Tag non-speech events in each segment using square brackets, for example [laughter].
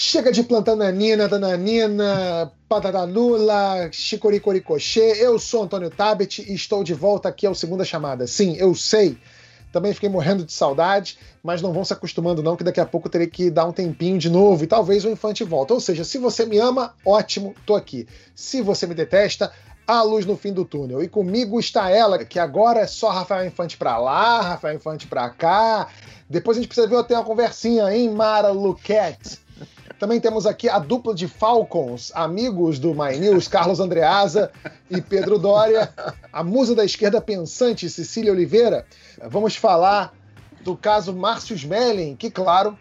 Chega de plantar nanina, dananina, patatanula, chicoricoricochê. Eu sou Antônio Tabet e estou de volta aqui ao Segunda Chamada. Sim, eu sei. Também fiquei morrendo de saudade, mas não vão se acostumando não, que daqui a pouco terei que dar um tempinho de novo e talvez o Infante volte. Ou seja, se você me ama, ótimo, tô aqui. Se você me detesta, a luz no fim do túnel. E comigo está ela, que agora é só Rafael Infante pra lá, Rafael Infante pra cá. Depois a gente precisa ver até uma conversinha, hein, Mara Luquette? Também temos aqui a dupla de Falcons, amigos do My News, Carlos Andreasa e Pedro Dória. A musa da esquerda pensante, Cecília Oliveira. Vamos falar do caso Márcio Smelling, que, claro,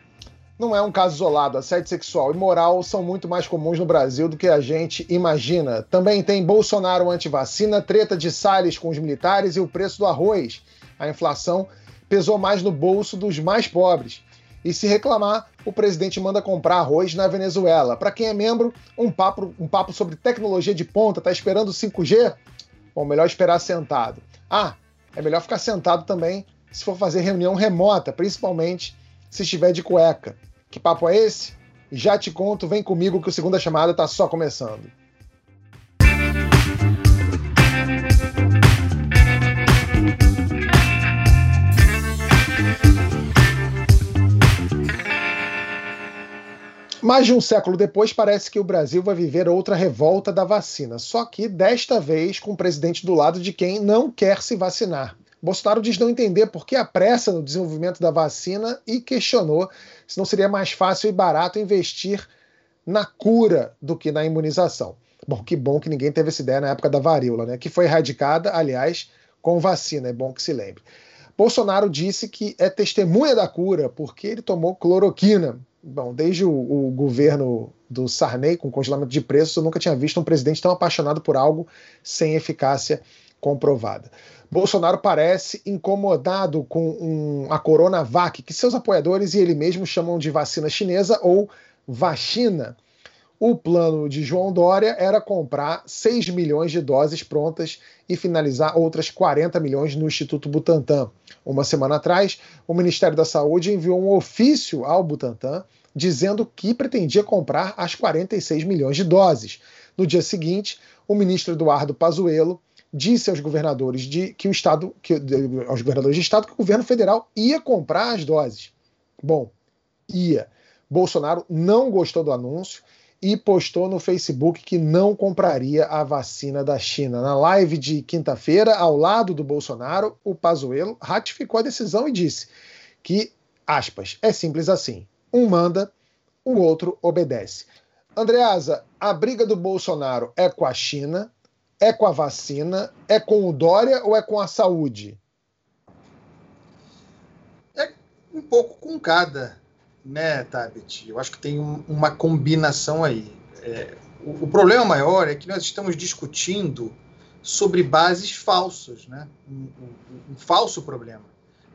não é um caso isolado. Assédio sexual e moral são muito mais comuns no Brasil do que a gente imagina. Também tem Bolsonaro anti-vacina, treta de Salles com os militares e o preço do arroz. A inflação pesou mais no bolso dos mais pobres. E se reclamar, o presidente manda comprar arroz na Venezuela. Para quem é membro, um papo, um papo sobre tecnologia de ponta. Tá esperando 5G? Bom, melhor esperar sentado. Ah, é melhor ficar sentado também se for fazer reunião remota, principalmente se estiver de cueca. Que papo é esse? Já te conto, vem comigo que o segunda chamada tá só começando. Mais de um século depois, parece que o Brasil vai viver outra revolta da vacina, só que desta vez com o presidente do lado de quem não quer se vacinar. Bolsonaro diz não entender por que a pressa no desenvolvimento da vacina e questionou se não seria mais fácil e barato investir na cura do que na imunização. Bom, que bom que ninguém teve essa ideia na época da varíola, né? Que foi erradicada, aliás, com vacina, é bom que se lembre. Bolsonaro disse que é testemunha da cura porque ele tomou cloroquina, bom, desde o, o, governo do Sarney, com congelamento de preços, eu nunca tinha visto um presidente tão apaixonado por algo sem eficácia comprovada. Bolsonaro parece incomodado com um, a Coronavac, que seus apoiadores e ele mesmo chamam de vacina chinesa ou vacina. O plano de João Dória era comprar 6 milhões de doses prontas e finalizar outras 40 milhões no Instituto Butantan. Uma semana atrás, o Ministério da Saúde enviou um ofício ao Butantan dizendo que pretendia comprar as 46 milhões de doses. No dia seguinte, o ministro Eduardo Pazuello disse aos governadores de que o estado, que, aos governadores de estado que o governo federal ia comprar as doses. Bom, ia. Bolsonaro não gostou do anúncio e postou no Facebook que não compraria a vacina da China. Na live de quinta-feira, ao lado do Bolsonaro, o Pazuello ratificou a decisão e disse que, aspas, é simples assim. Um manda, o outro obedece. Andreasa, a briga do Bolsonaro é com a China, é com a vacina, é com o Dória ou é com a saúde? É um pouco com cada, né, Tabet? Eu acho que tem um, uma combinação aí. É, o, o, problema maior é que nós estamos discutindo sobre bases falsas, né? um, um, um falso problema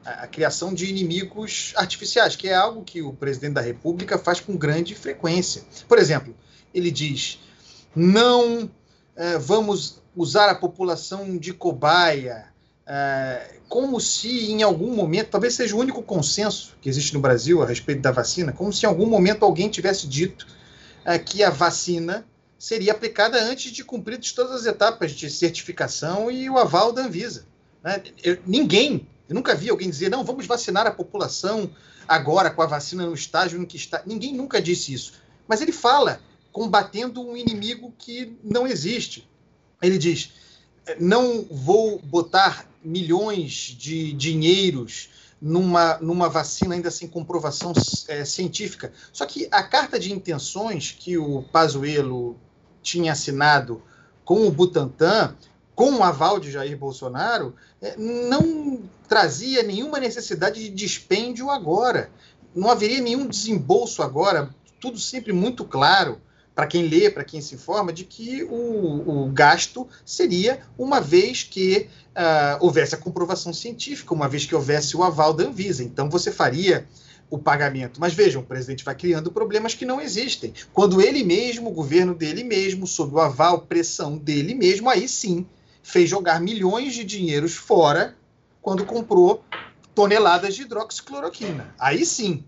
a, criação de inimigos artificiais, que é algo que o presidente da República faz com grande frequência. Por exemplo, ele diz: não é, vamos usar a população de cobaia, é, como se em algum momento, talvez seja o único consenso que existe no Brasil a respeito da vacina, como se em algum momento alguém tivesse dito é, que a vacina seria aplicada antes de cumprir todas as etapas de certificação e o aval da Anvisa. Né? Eu, ninguém eu nunca vi alguém dizer, não, vamos vacinar a população agora com a vacina no estágio em que está. Ninguém nunca disse isso. Mas ele fala combatendo um inimigo que não existe. Ele diz: não vou botar milhões de dinheiros numa, numa vacina ainda sem comprovação é, científica. Só que a carta de intenções que o Pazuello tinha assinado com o Butantan com o aval de Jair Bolsonaro, é, não trazia nenhuma necessidade de dispêndio agora. Não haveria nenhum desembolso agora, tudo sempre muito claro para quem lê, para quem se informa, de que o, o gasto seria uma vez que uh, houvesse a comprovação científica, uma vez que houvesse o aval da Anvisa. Então você faria o pagamento. Mas vejam, o presidente vai criando problemas que não existem. Quando ele mesmo, o governo dele mesmo, sob o aval, pressão dele mesmo, aí sim fez jogar milhões de dinheiros fora quando comprou toneladas de hidroxicloroquina. Aí sim,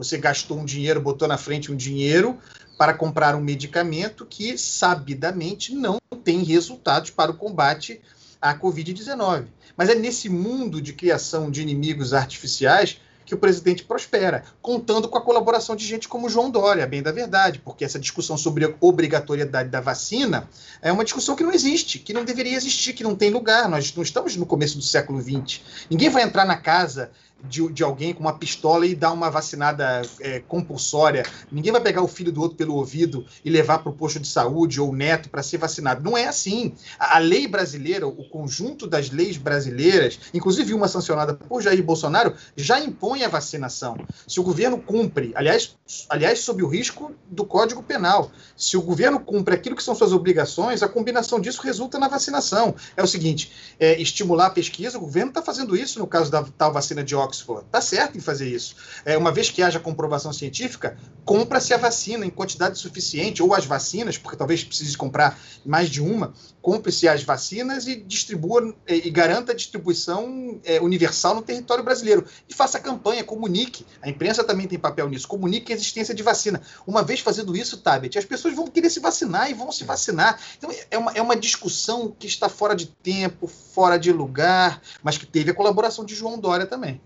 Você gastou um dinheiro, botou na frente um dinheiro para comprar um medicamento que sabidamente não tem resultados para o combate à Covid-19. Mas é nesse mundo de criação de inimigos artificiais que o presidente prospera, contando com a colaboração de gente como João Dória, bem da verdade, porque essa discussão sobre a obrigatoriedade da vacina é uma discussão que não existe, que não deveria existir, que não tem lugar. Nós não estamos no começo do século XX. Ninguém vai entrar na casa de, de alguém com uma pistola e dar uma vacinada é, compulsória. Ninguém vai pegar o filho do outro pelo ouvido e levar para o posto de saúde ou o neto para ser vacinado. Não é assim. A, a, lei brasileira, o conjunto das leis brasileiras, inclusive uma sancionada por Jair Bolsonaro, já impõe a vacinação. Se o governo cumpre, aliás, aliás, sob o risco do Código Penal, se o governo cumpre aquilo que são suas obrigações, a combinação disso resulta na vacinação. É o seguinte: é, estimular a pesquisa, o governo está fazendo isso no caso da tal vacina de óxido Oxford. Está certo em fazer isso. É, uma vez que haja comprovação científica, compra-se a vacina em quantidade suficiente, ou as vacinas, porque talvez precise comprar mais de uma, compre-se as vacinas e distribua e, e garanta a distribuição é, universal no território brasileiro. E faça campanha, comunique. A imprensa também tem papel nisso. Comunique a existência de vacina. Uma vez fazendo isso, Tabet, as pessoas vão querer se vacinar e vão se vacinar. Então é uma, é uma discussão que está fora de tempo, fora de lugar, mas que teve a colaboração de João Dória também.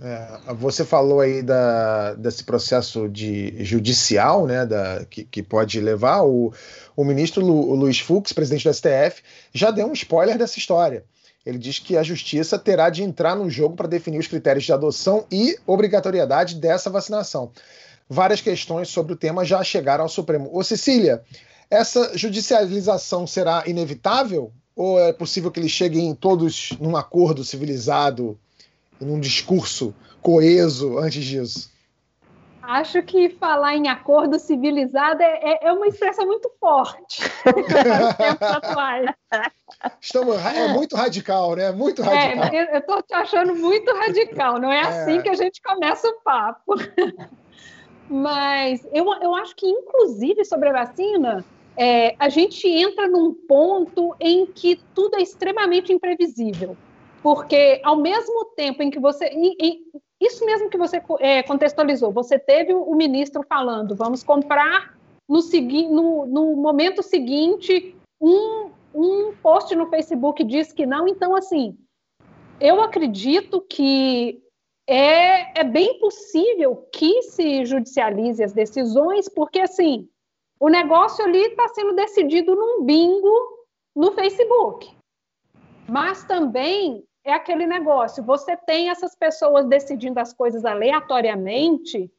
É, você falou aí da, desse processo de judicial, né, da, que, que pode levar. O, o ministro Lu, o Luiz Fux, presidente do STF, já deu um spoiler dessa história. Ele diz que a justiça terá de entrar no jogo para definir os critérios de adoção e obrigatoriedade dessa vacinação. Várias questões sobre o tema já chegaram ao Supremo. Ô Cecília, essa judicialização será inevitável? Ou é possível que eles cheguem todos num acordo civilizado num discurso coeso antes disso? Acho que falar em acordo civilizado é, é, é uma expressão muito forte nos tempos atuais. Estamos, é muito radical, né? Muito é, radical. É, eu estou te achando muito radical, não é, é, assim que a gente começa o papo. [laughs] Mas eu, eu acho que, inclusive, sobre a vacina, é, a gente entra num ponto em que tudo é extremamente imprevisível. Porque ao mesmo tempo em que você. Em, em, isso mesmo que você é, contextualizou, você teve o ministro falando, vamos comprar no, segui no, no momento seguinte, um, um post no Facebook diz que não, então assim, eu acredito que é, é bem possível que se judicialize as decisões, porque assim, o negócio ali está sendo decidido num bingo no Facebook. Mas também é aquele negócio: você tem essas pessoas decidindo as coisas aleatoriamente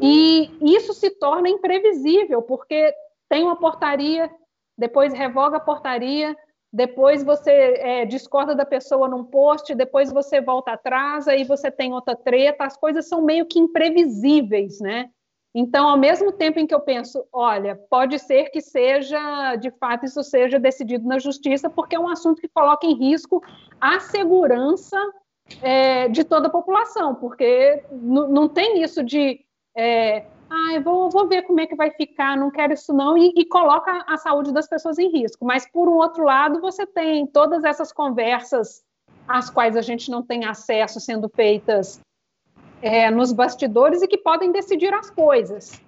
e isso se torna imprevisível, porque tem uma portaria, depois revoga a portaria, depois você é, discorda da pessoa num post, depois você volta atrás, aí você tem outra treta, as coisas são meio que imprevisíveis, né? Então, ao mesmo tempo em que eu penso, olha, pode ser que seja, de fato, isso seja decidido na justiça, porque é um assunto que coloca em risco a segurança é, de toda a população, porque não tem isso de, é, ah, vou, vou ver como é que vai ficar, não quero isso não, e, e coloca a saúde das pessoas em risco. Mas, por um outro lado, você tem todas essas conversas às quais a gente não tem acesso sendo feitas é, nos bastidores e que podem decidir as coisas.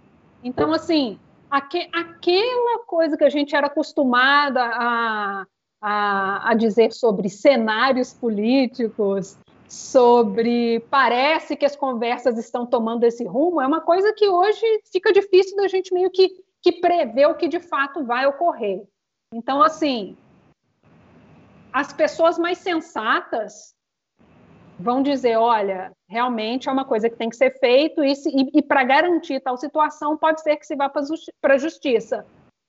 Então, assim, aque, aquela coisa que a gente era acostumada a, a, a dizer sobre cenários políticos, sobre parece que as conversas estão tomando esse rumo, é uma coisa que hoje fica difícil da gente meio que, que prever o que de fato vai ocorrer. Então, assim, as pessoas mais sensatas vão dizer, olha, realmente é uma coisa que tem que ser feito e, e, e para garantir tal situação pode ser que se vá para a justiça.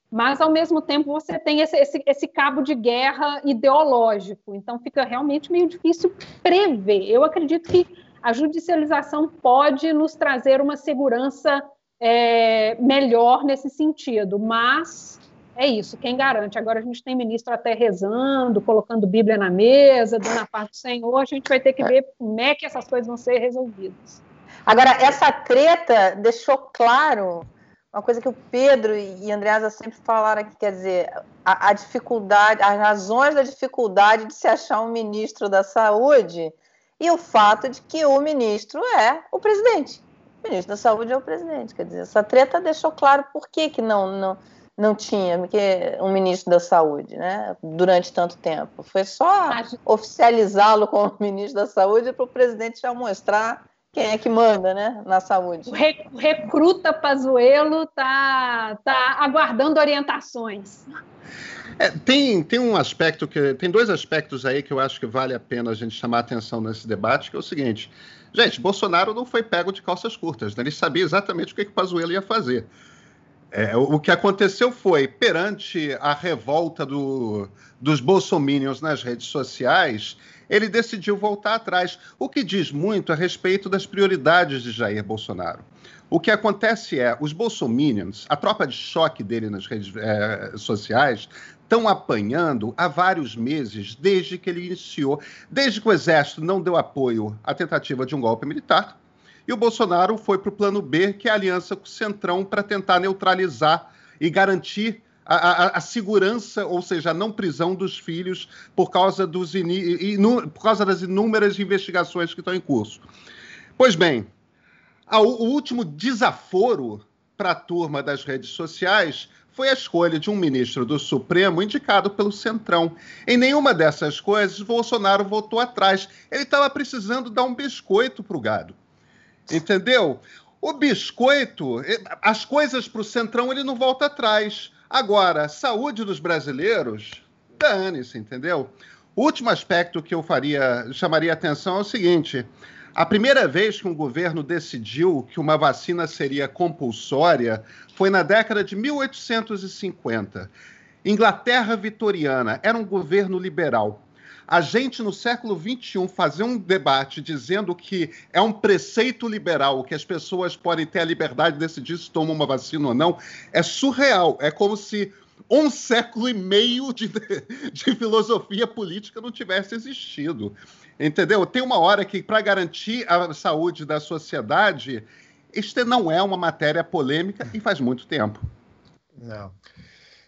Mas, ao mesmo tempo, você tem esse, esse, esse, cabo de guerra ideológico, então fica realmente meio difícil prever. Eu acredito que a judicialização pode nos trazer uma segurança é, melhor nesse sentido, mas é isso, quem garante? Agora a gente tem ministro até rezando, colocando Bíblia na mesa, dando a paz do Senhor, a gente vai ter que ver como é que essas coisas vão ser resolvidas. Agora, essa treta deixou claro uma coisa que o Pedro e Andreasa sempre falaram aqui, quer dizer, a, a dificuldade, as razões da dificuldade de se achar um ministro da saúde e o fato de que o ministro é o presidente. o ministro da Saúde é o presidente. Quer dizer, essa treta deixou claro por que, que não, não, não tinha um ministro da Saúde né, durante tanto tempo. Foi só oficializá-lo como [laughs] ministro da Saúde para o presidente já mostrar quem é que manda né, na saúde. O recruta Pazuello está tá aguardando orientações. É, tem, tem um aspecto que. Tem dois aspectos aí que eu acho que vale a pena a gente chamar atenção nesse debate, que é o seguinte. Gente, Bolsonaro não foi pego de calças curtas, né? ele sabia exatamente o que, que o Pazuello ia fazer. É, o que aconteceu foi, perante a revolta do, dos bolsominions nas redes sociais, ele decidiu voltar atrás, o que diz muito a respeito das prioridades de Jair Bolsonaro. O que acontece é, os bolsominions, a tropa de choque dele nas redes é, sociais, estão apanhando há vários meses, desde que ele iniciou, desde que o Exército não deu apoio à tentativa de um golpe militar, e o Bolsonaro foi para o plano B, que é a aliança com o Centrão, para tentar neutralizar e garantir a, a, a, segurança, ou seja, a não prisão dos filhos por causa, dos por causa das inúmeras investigações que estão em curso. Pois bem, o último desaforo para a turma das redes sociais foi a escolha de um ministro do Supremo indicado pelo Centrão. Em nenhuma dessas coisas, Bolsonaro voltou atrás. Ele estava precisando dar um biscoito para o gado. Entendeu? O biscoito, as coisas para o Centrão, ele não volta atrás. Agora, saúde dos brasileiros, dane-se, entendeu? O último aspecto que eu faria, chamaria atenção é o seguinte: a primeira vez que um governo decidiu que uma vacina seria compulsória foi na década de 1850. Inglaterra vitoriana era um governo liberal a gente, no século XXI, fazer um debate dizendo que é um preceito liberal, que as pessoas podem ter a liberdade de decidir se tomam uma vacina ou não, é surreal. É como se um século e meio de, [laughs] de filosofia política não tivesse existido. Entendeu? Tem uma hora que, para garantir a saúde da sociedade, isto não é uma matéria polêmica e faz muito tempo. Não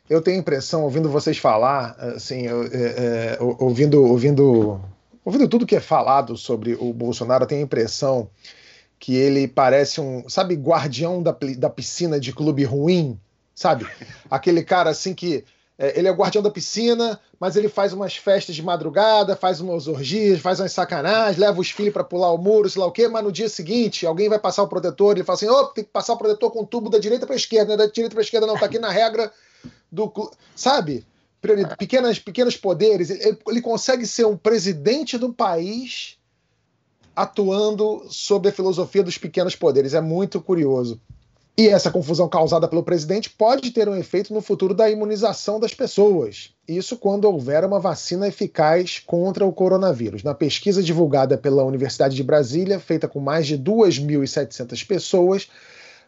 eu tenho a impressão, ouvindo vocês falar, assim, eu, é, é, ouvindo, ouvindo, ouvindo tudo que é falado sobre o Bolsonaro, eu tenho a impressão que ele parece um, sabe, guardião da, da piscina de clube ruim, sabe? [laughs] Aquele cara assim que é, ele é o guardião da piscina, mas ele faz umas festas de madrugada, faz umas orgias, faz umas sacanagens, leva os filhos para pular o muro, sei lá o quê, mas no dia seguinte alguém vai passar o protetor, ele fala assim: "Oh, tem que passar o protetor com o tubo da direita para esquerda, né? da direita para esquerda não, tá aqui na regra do sabe? Pequenas, pequenos poderes. Ele, ele consegue ser um presidente do país atuando sob a filosofia dos pequenos poderes. É muito curioso. E essa confusão causada pelo presidente pode ter um efeito no futuro da imunização das pessoas. Isso quando houver uma vacina eficaz contra o coronavírus. Na pesquisa divulgada pela Universidade de Brasília, feita com mais de 2.700 pessoas,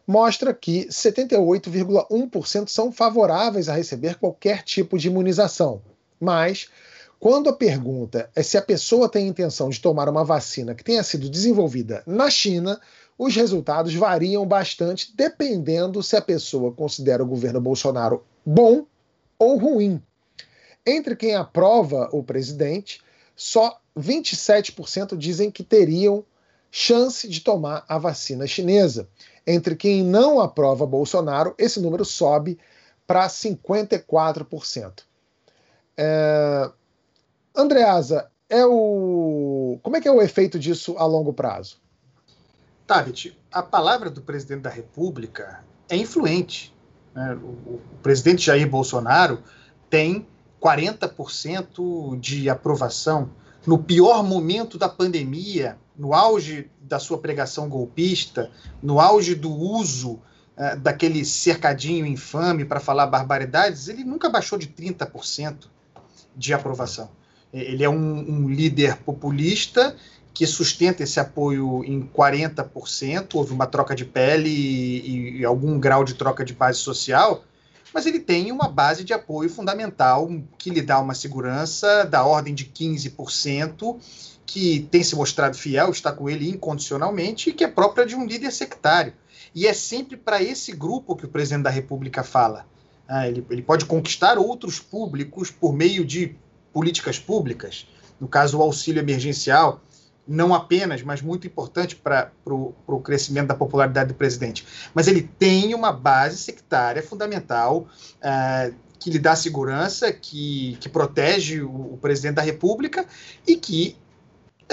mostra que 78,1% são favoráveis a receber qualquer tipo de imunização. Mas, quando a pergunta é se a pessoa tem intenção de tomar uma vacina que tenha sido desenvolvida na China, os resultados variam bastante dependendo se a pessoa considera o governo Bolsonaro bom ou ruim. Entre quem aprova o presidente, só 27% dizem que teriam chance de tomar a vacina chinesa. Entre quem não aprova Bolsonaro, esse número sobe para 54%. É... Andreasa, é o... como é que é o efeito disso a longo prazo? Tabit, a palavra do presidente da República é influente. Né? O, o presidente Jair Bolsonaro tem 40% de aprovação. No pior momento da pandemia, no auge da sua pregação golpista, no auge do uso uh, daquele cercadinho infame para falar barbaridades, ele nunca baixou de 30% de aprovação. Ele é um, um, líder populista que sustenta esse apoio em 40%, houve uma troca de pele e, e algum grau de troca de base social, mas ele tem uma base de apoio fundamental que lhe dá uma segurança da ordem de 15%, que tem se mostrado fiel, está com ele incondicionalmente e que é própria de um líder sectário. E é sempre para esse grupo que o presidente da República fala. Ah, ele, ele pode conquistar outros públicos por meio de políticas públicas, no caso, o auxílio emergencial, não apenas, mas muito importante para o crescimento da popularidade do presidente. Mas ele tem uma base sectária fundamental uh, que lhe dá segurança, que, que protege o, o presidente da República e que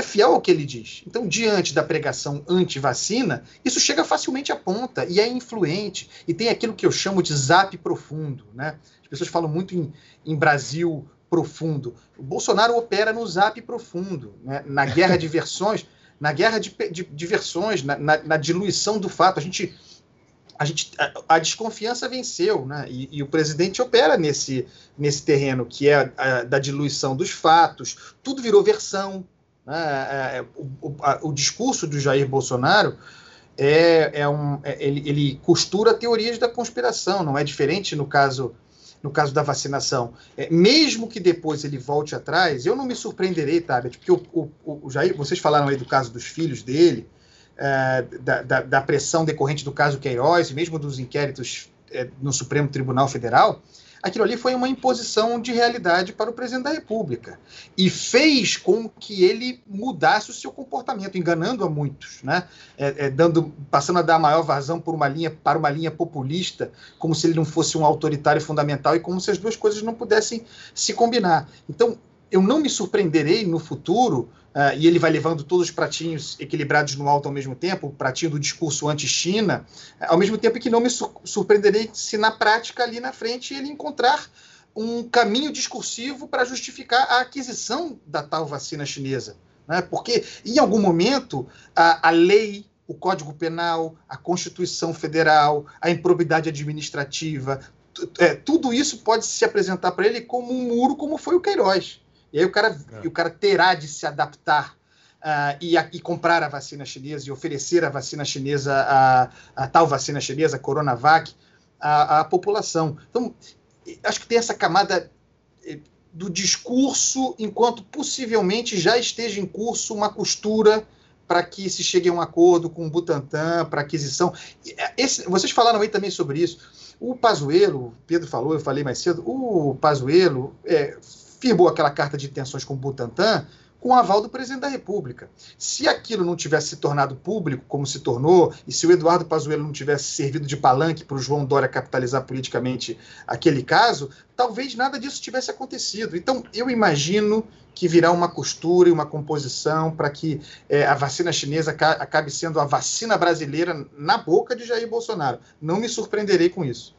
é fiel ao que ele diz. Então, diante da pregação anti-vacina, isso chega facilmente à ponta e é influente. E tem aquilo que eu chamo de zap profundo. Né? As pessoas falam muito em, em Brasil profundo. O Bolsonaro opera no zap profundo, né? na guerra de versões, [laughs] na guerra de, de, de versões, na, na, na, diluição do fato. A gente, a, gente, a, a desconfiança venceu, né? E, e, o presidente opera nesse, nesse terreno que é a, da diluição dos fatos. Tudo virou versão. Né? É, é o, o, discurso do Jair Bolsonaro é, é um, é, ele, ele costura teorias da conspiração. Não é diferente no caso no caso da vacinação, é, mesmo que depois ele volte atrás, eu não me surpreenderei, Tabet, porque o, o, Jair, vocês falaram aí do caso dos filhos dele, é, da, da, da, pressão decorrente do caso Queiroz, mesmo dos inquéritos no Supremo Tribunal Federal, aquilo ali foi uma imposição de realidade para o presidente da República e fez com que ele mudasse o seu comportamento, enganando a muitos, né? É, é, dando, passando a dar maior vazão por uma linha para uma linha populista, como se ele não fosse um autoritário fundamental e como se as duas coisas não pudessem se combinar. Então, eu não me surpreenderei no futuro, uh, e ele vai levando todos os pratinhos equilibrados no alto ao mesmo tempo, o pratinho do discurso anti-China, uh, ao mesmo tempo que não me sur surpreenderei se na prática ali na frente ele encontrar um caminho discursivo para justificar a aquisição da tal vacina chinesa. Né? Porque, em algum momento, a, a lei o Código Penal, a Constituição Federal, a improbidade administrativa, é, tudo isso pode se apresentar para ele como um muro, como foi o Queiroz. E aí o cara, é. o cara terá de se adaptar uh, e, a, e, comprar a vacina chinesa e oferecer a vacina chinesa, a, a tal vacina chinesa, a Coronavac, à, população. Então, acho que tem essa camada do discurso, enquanto possivelmente já esteja em curso uma costura para que se chegue a um acordo com o Butantan para aquisição. Eh, esse, vocês falaram aí também sobre isso. O Pazuello, o Pedro falou, eu falei mais cedo, o Pazuello é, firmou aquela carta de intenções com o Butantan com o aval do presidente da República. Se aquilo não tivesse se tornado público, como se tornou, e se o Eduardo Pazuello não tivesse servido de palanque para o João Dória capitalizar politicamente aquele caso, talvez nada disso tivesse acontecido. Então, eu imagino que virá uma costura e uma composição para que é, a vacina chinesa acabe sendo a vacina brasileira na boca de Jair Bolsonaro. Não me surpreenderei com isso.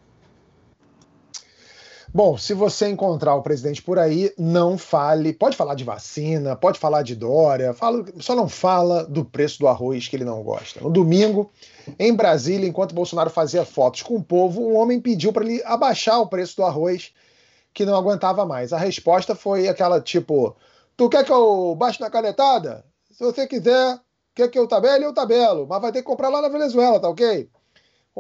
Bom, se você encontrar o presidente por aí, não fale. Pode falar de vacina, pode falar de Dória, fala, só não fala do preço do arroz que ele não gosta. No domingo, em Brasília, enquanto Bolsonaro fazia fotos com o povo, um homem pediu para ele abaixar o preço do arroz que não aguentava mais. A resposta foi aquela tipo: Tu quer que eu baixe na canetada? Se você quiser, quer que eu tabele, eu tabelo, mas vai ter que comprar lá na Venezuela, tá ok?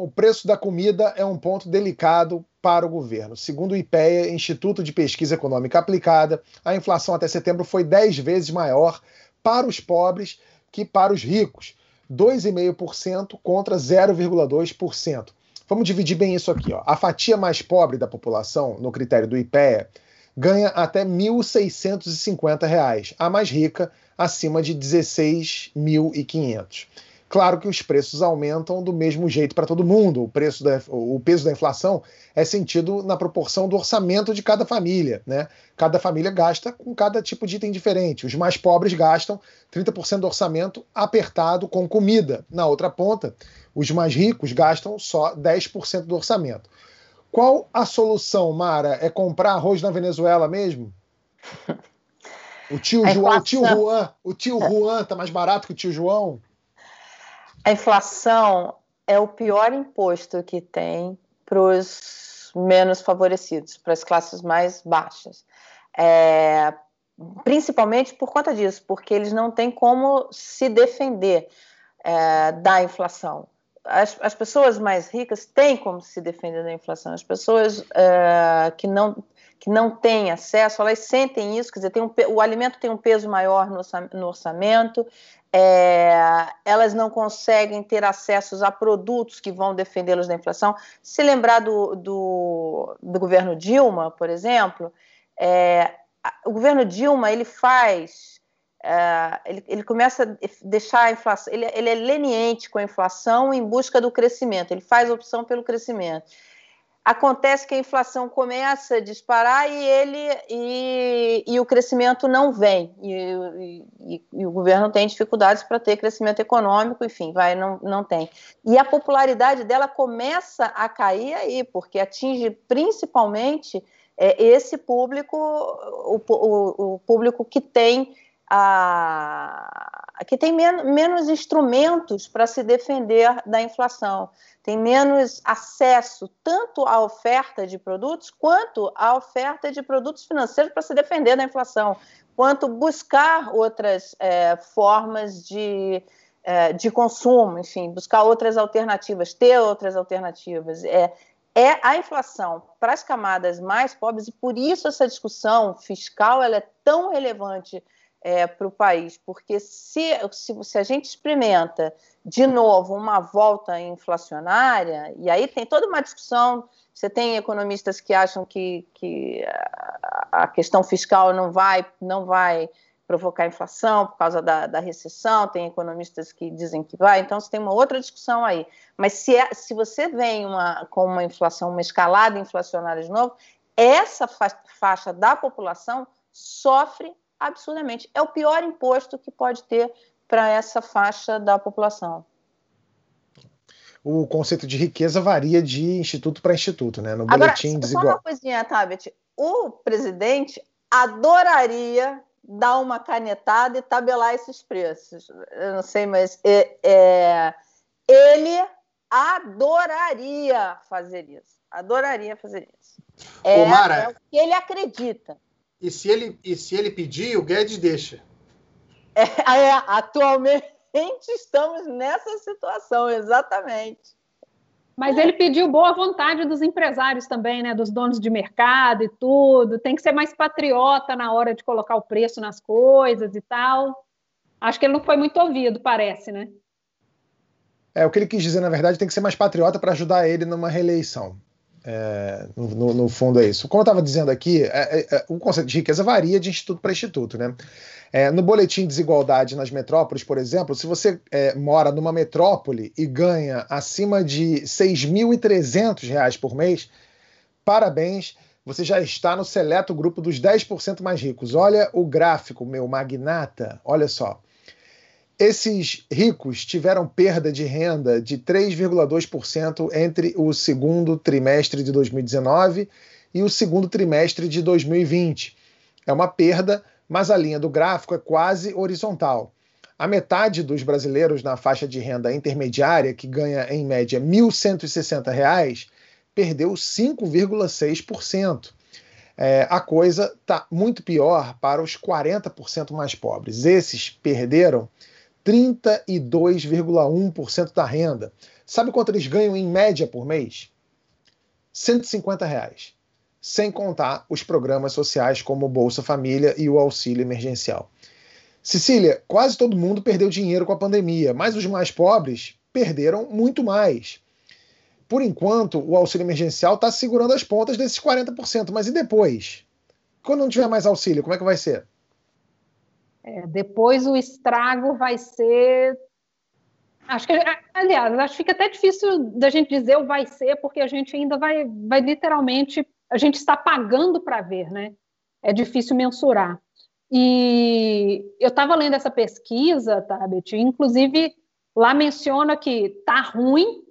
O preço da comida é um ponto delicado para o governo. Segundo o IPEA, Instituto de Pesquisa Econômica Aplicada, a inflação até setembro foi 10 vezes maior para os pobres que para os ricos, 2,5% contra 0,2%. Vamos dividir bem isso aqui. Ó. A fatia mais pobre da população, no critério do IPEA, ganha até R$ 1.650, a mais rica acima de R$ 16.500. Claro que os preços aumentam do mesmo jeito para todo mundo. O, preço da, o peso da inflação é sentido na proporção do orçamento de cada família. Né? Cada família gasta com cada tipo de item diferente. Os mais pobres gastam 30% do orçamento apertado com comida. Na outra ponta, os mais ricos gastam só 10% do orçamento. Qual a solução, Mara? É comprar arroz na Venezuela mesmo? [laughs] O tio, João, o tio Juan, o tio Juan tá mais barato que o tio João? A inflação é o pior imposto que tem para os menos favorecidos, para as classes mais baixas. É, principalmente por conta disso, porque eles não têm como se defender é, da inflação. As, as, pessoas mais ricas têm como se defender da inflação. As pessoas é, que não que não têm acesso, elas sentem isso, quer dizer, tem um, o alimento tem um peso maior no orçamento, é, elas não conseguem ter acessos a produtos que vão defendê-los da inflação. Se lembrar do, do, do governo Dilma, por exemplo, é, o governo Dilma ele faz é, ele, ele, começa a deixar a inflação, ele, ele, é leniente com a inflação em busca do crescimento, ele faz opção pelo crescimento. Acontece que a inflação começa a disparar e ele e, e o crescimento não vem, e, e, e o governo tem dificuldades para ter crescimento econômico, enfim, vai, não, não tem. E a popularidade dela começa a cair aí, porque atinge principalmente é, esse público, o, o, o público que tem a, que tem men menos instrumentos para se defender da inflação, tem menos acesso tanto à oferta de produtos quanto à oferta de produtos financeiros para se defender da inflação, quanto buscar outras é, formas de, é, de consumo, enfim, buscar outras alternativas, ter outras alternativas. É, é a inflação para as camadas mais pobres e por isso essa discussão fiscal ela é tão relevante é, para o país, porque se, se, se, a gente experimenta de novo uma volta inflacionária, e aí tem toda uma discussão, você tem economistas que acham que, que a questão fiscal não vai, não vai provocar inflação por causa da, da, recessão, tem economistas que dizem que vai, então você tem uma outra discussão aí. Mas se, é, se você vem uma, com uma inflação, uma escalada inflacionária de novo, essa fa faixa da população sofre absurdamente. É o pior imposto que pode ter para essa faixa da população. O conceito de riqueza varia de instituto para instituto, né? No boletim Agora, desigual. Só uma coisinha, Tabet. O presidente adoraria dar uma canetada e tabelar esses preços. Eu não sei, mas é, é, ele adoraria fazer isso. Adoraria fazer isso. É, é o que ele acredita. E se ele, e se ele pedir, o Guedes deixa. É, é, atualmente [laughs] estamos nessa situação, exatamente. Mas ele pediu boa vontade dos empresários também, né? Dos donos de mercado e tudo. Tem que ser mais patriota na hora de colocar o preço nas coisas e tal. Acho que ele não foi muito ouvido, parece, né? É, o que ele quis dizer, na verdade, tem que ser mais patriota para ajudar ele numa reeleição. É, no, no, fundo é isso. Como eu estava dizendo aqui, é, é, é, o conceito de riqueza varia de instituto para instituto. Né? É, no boletim de desigualdade nas metrópoles, por exemplo, se você é, mora numa metrópole e ganha acima de R$ 6.300 por mês, parabéns, você já está no seleto grupo dos 10% mais ricos. Olha o gráfico, meu magnata, olha só. Esses ricos tiveram perda de renda de 3,2% entre o segundo trimestre de 2019 e o segundo trimestre de 2020. É uma perda, mas a linha do gráfico é quase horizontal. A metade dos brasileiros na faixa de renda intermediária, que ganha em média R$ 1.160, perdeu 5,6%. É, a coisa está muito pior para os 40% mais pobres. Esses perderam 32,1% da renda. Sabe quanto eles ganham em média por mês? 150 reais. Sem contar os programas sociais como o Bolsa Família e o auxílio emergencial. Cecília, quase todo mundo perdeu dinheiro com a pandemia, mas os mais pobres perderam muito mais. Por enquanto, o auxílio emergencial está segurando as pontas desses 40%, mas e depois? Quando não tiver mais auxílio, como é que vai ser? É, depois o estrago vai ser. Acho que, aliás, acho que fica até difícil da gente dizer o vai ser, porque a gente ainda vai, vai literalmente, a gente está pagando para ver, né? É difícil mensurar. E eu estava lendo essa pesquisa, Tabet, inclusive lá menciona que tá ruim,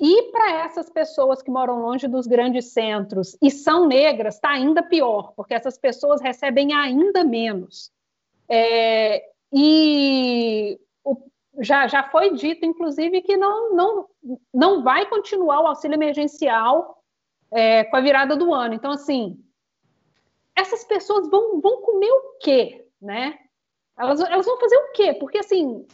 e para essas pessoas que moram longe dos grandes centros e são negras, está ainda pior, porque essas pessoas recebem ainda menos. É, e já, já foi dito, inclusive, que não, não, não vai continuar o auxílio emergencial é, com a virada do ano. Então, assim, essas pessoas vão, vão comer o quê? Né? Elas, elas vão fazer o quê? Porque, assim,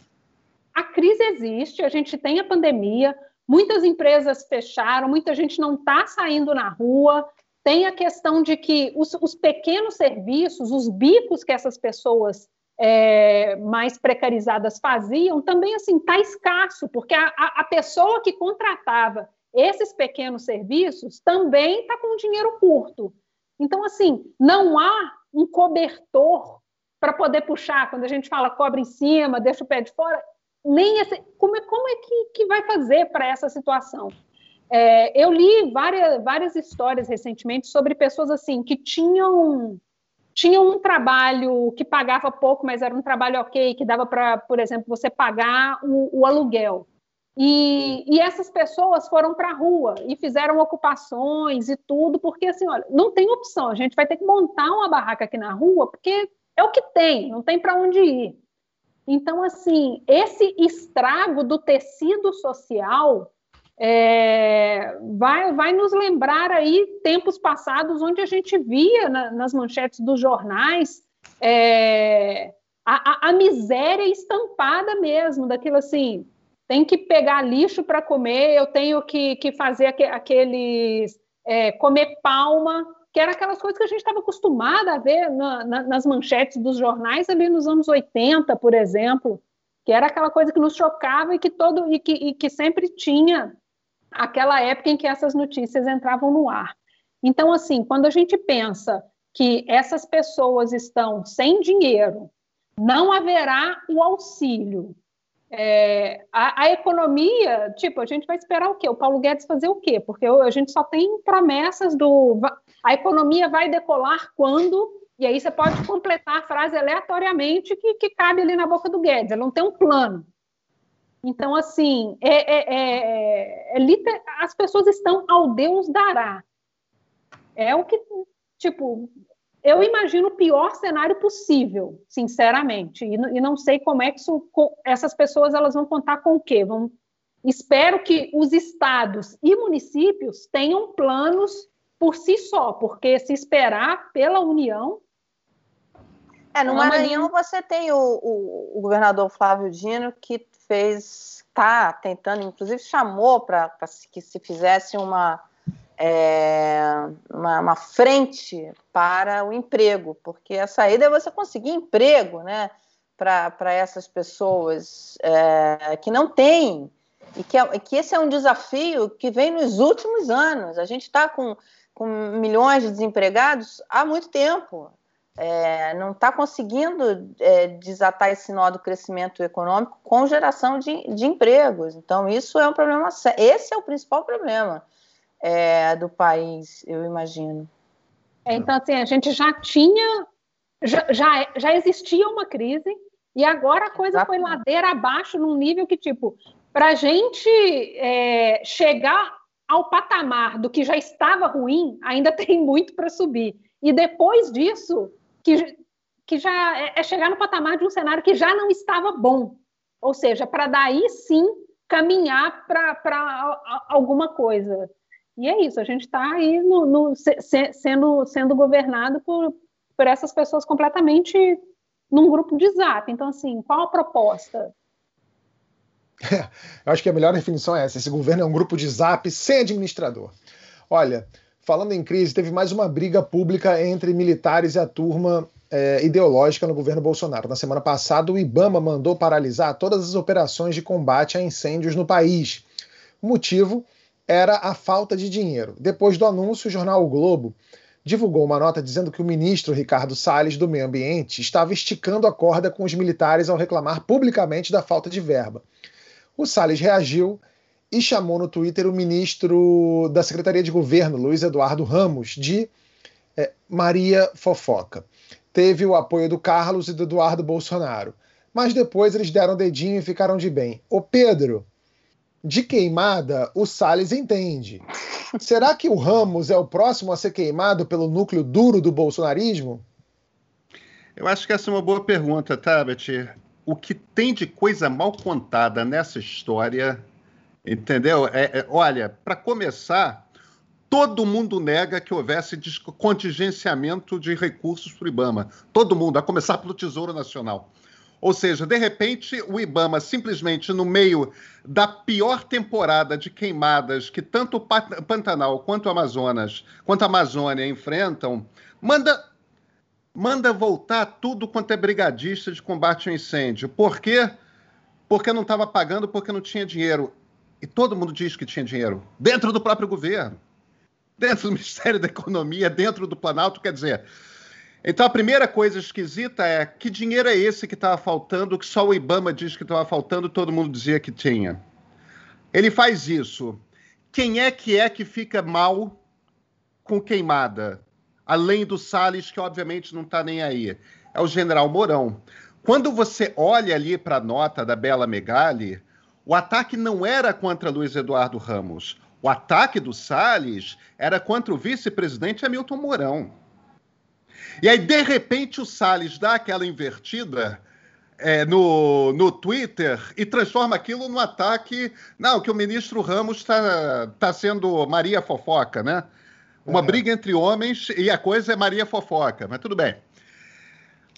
a crise existe, a gente tem a pandemia, muitas empresas fecharam, muita gente não está saindo na rua, tem a questão de que os, os pequenos serviços, os bicos que essas pessoas é, mais precarizadas faziam, também assim está escasso, porque a, a, pessoa que contratava esses pequenos serviços também está com dinheiro curto. Então, assim, não há um cobertor para poder puxar, quando a gente fala cobra em cima, deixa o pé de fora, nem esse, como é, como é que, que vai fazer para essa situação? É, eu li várias, várias histórias recentemente sobre pessoas assim que tinham tinham um trabalho que pagava pouco, mas era um trabalho ok, que dava para, por exemplo, você pagar o, o aluguel. E, e, essas pessoas foram para a rua e fizeram ocupações e tudo, porque assim, olha, não tem opção, a gente vai ter que montar uma barraca aqui na rua, porque é o que tem, não tem para onde ir. Então, assim, esse estrago do tecido social é, vai, vai nos lembrar aí tempos passados onde a gente via na, nas manchetes dos jornais é, a, a, a, miséria estampada mesmo, daquilo assim, tem que pegar lixo para comer, eu tenho que, que fazer aqueles é, comer palma, que era aquelas coisas que a gente estava acostumada a ver na, na, nas manchetes dos jornais ali nos anos 80, por exemplo, que era aquela coisa que nos chocava e que todo e que, e que sempre tinha aquela época em que essas notícias entravam no ar. Então, assim, quando a gente pensa que essas pessoas estão sem dinheiro, não haverá o auxílio. É, a, a, economia, tipo, a gente vai esperar o quê? O Paulo Guedes fazer o quê? Porque a gente só tem promessas do. A economia vai decolar quando. E aí você pode completar a frase aleatoriamente que, que cabe ali na boca do Guedes. Ela não tem um plano. Então, assim, é, é, é, é as pessoas estão ao Deus dará. É o que, tipo, eu imagino o pior cenário possível, sinceramente, e, e não sei como é que isso, essas pessoas elas vão contar com o quê? Vão, espero que os estados e municípios tenham planos por si só, porque se esperar pela União. É, no Maranhão você tem o, o, o governador Flávio Dino, que fez, está tentando, inclusive chamou para que se fizesse uma, é, uma, uma, frente para o emprego, porque a saída é você conseguir emprego né, para essas pessoas é, que não têm, e que, é, que esse é um desafio que vem nos últimos anos. A gente está com, com milhões de desempregados há muito tempo é, não está conseguindo é, desatar esse nó do crescimento econômico com geração de, de empregos. Então, isso é um problema sério. Esse é o principal problema é, do país, eu imagino. É, então, assim, a gente já tinha, já, já, já existia uma crise, e agora a coisa Exatamente. foi ladeira abaixo, num nível que, tipo, para a gente é, chegar ao patamar do que já estava ruim, ainda [laughs] tem muito para subir. E depois disso, que, que já é, é chegar no patamar de um cenário que já não estava bom. Ou seja, para daí sim caminhar para alguma coisa. E é isso, a gente está aí no, no, se, sendo, sendo governado por, por essas pessoas completamente num grupo de zap. Então, assim, qual a proposta? [laughs] eu acho que a melhor definição é essa: esse governo é um grupo de zap sem administrador. Olha, Falando em crise, teve mais uma briga pública entre militares e a turma é, ideológica no governo Bolsonaro. Na semana passada, o Ibama mandou paralisar todas as operações de combate a incêndios no país. O motivo era a falta de dinheiro. Depois do anúncio, o jornal o Globo divulgou uma nota dizendo que o ministro Ricardo Salles do Meio Ambiente estava esticando a corda com os militares ao reclamar publicamente da falta de verba. O Salles reagiu e chamou no Twitter o ministro da Secretaria de Governo, Luiz Eduardo Ramos, de é, Maria Fofoca. Teve o apoio do Carlos e do Eduardo Bolsonaro. Mas depois eles deram dedinho e ficaram de bem. Ô Pedro, de queimada, o Salles entende. Será que o Ramos é o próximo a ser queimado pelo núcleo duro do bolsonarismo? Eu acho que essa é uma boa pergunta, Tabet. O que tem de coisa mal contada nessa história Entendeu? É, é, olha, para começar, todo mundo nega que houvesse contingenciamento de recursos para o IBAMA. Todo mundo, a começar pelo Tesouro Nacional. Ou seja, de repente, o IBAMA, simplesmente no meio da pior temporada de queimadas que tanto o Pantanal quanto o Amazonas, quanto a Amazônia enfrentam, manda, manda voltar tudo quanto é brigadista de combate ao incêndio. Por quê? Porque não estava pagando, porque não tinha dinheiro. E todo mundo diz que tinha dinheiro dentro do próprio governo, dentro do [laughs] Ministério da Economia, dentro do Planalto. Quer dizer, Então a primeira coisa esquisita é que dinheiro é esse que estava faltando, que só o Ibama diz que estava faltando, todo mundo dizia que tinha. Ele faz isso. Quem é que é que fica mal com queimada? Além do Salles, que obviamente não está nem aí. É o general Mourão. Quando você olha ali para a nota da Bela Megali, o ataque não era contra Luiz Eduardo Ramos. O ataque do Salles era contra o vice-presidente Hamilton Mourão. E aí, de repente, o Salles dá aquela invertida é, no, no Twitter e transforma aquilo num ataque. Não, que o ministro Ramos está tá sendo Maria Fofoca, né? Uma uhum. briga entre homens e a coisa é Maria Fofoca, mas tudo bem.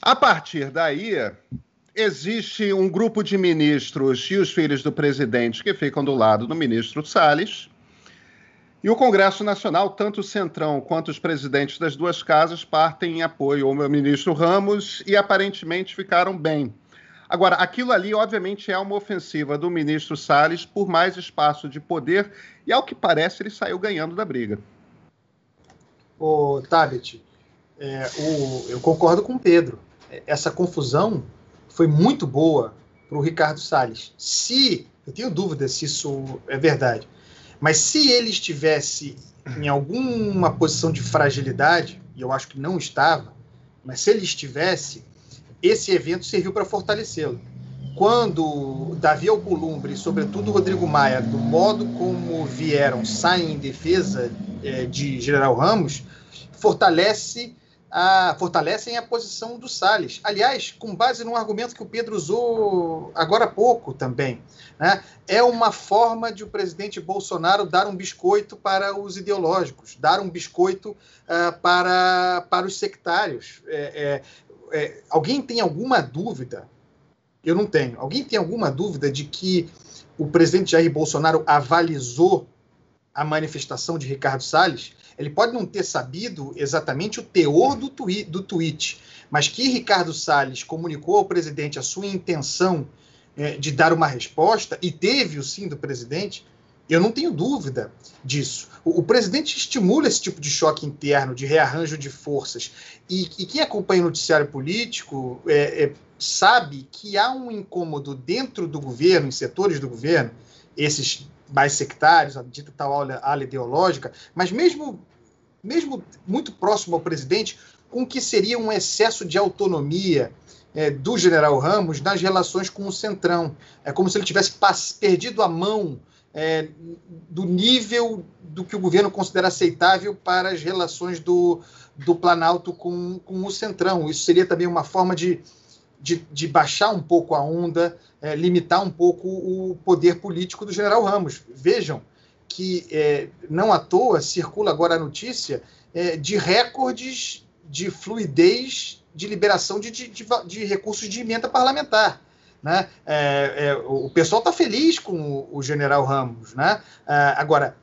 A partir daí, existe um grupo de ministros e os filhos do presidente que ficam do lado do ministro Salles e o Congresso Nacional, tanto o Centrão quanto os presidentes das duas casas, partem em apoio ao meu ministro Ramos e aparentemente ficaram bem. Agora, aquilo ali, obviamente, é uma ofensiva do ministro Salles por mais espaço de poder e, ao que parece, ele saiu ganhando da briga. O Tabet, é, o, eu concordo com o Pedro. Essa confusão foi muito boa para o Ricardo Salles. Se, eu tenho dúvida se isso é verdade, mas se ele estivesse em alguma posição de fragilidade, e eu acho que não estava, mas se ele estivesse, esse evento serviu para fortalecê-lo. Quando Davi Alcolumbre e, sobretudo, Rodrigo Maia, do modo como vieram, saem em defesa é, de General Ramos, fortalece a, fortalecem a posição do Salles. Aliás, com base num argumento que o Pedro usou agora há pouco também. Né? É uma forma de o presidente Bolsonaro dar um biscoito para os ideológicos, dar um biscoito uh, para, para os sectários. É, é, é, alguém tem alguma dúvida? Eu não tenho. Alguém tem alguma dúvida de que o presidente Jair Bolsonaro avalizou a manifestação de Ricardo Salles? Ele pode não ter sabido exatamente o teor do, twi do tweet, mas que Ricardo Salles comunicou ao presidente a sua intenção é, de dar uma resposta, e teve o sim do presidente, eu não tenho dúvida disso. O, o, presidente estimula esse tipo de choque interno, de rearranjo de forças. E, e quem acompanha o noticiário político é, é, sabe que há um incômodo dentro do governo, em setores do governo, esses mais sectários, a dita tal ala, ala ideológica, mas mesmo, mesmo muito próximo ao presidente, com o que seria um excesso de autonomia é, do general Ramos nas relações com o Centrão. É como se ele tivesse perdido a mão é, do nível do que o governo considera aceitável para as relações do, do Planalto com, com o Centrão. Isso seria também uma forma de, de, de baixar um pouco a onda, é, limitar um pouco o poder político do general Ramos. Vejam que é, não à toa circula agora a notícia é, de recordes de fluidez de liberação de, de, de, de recursos de emenda parlamentar. Né? É, é, o pessoal está feliz com o, o, general Ramos. Né? É, agora,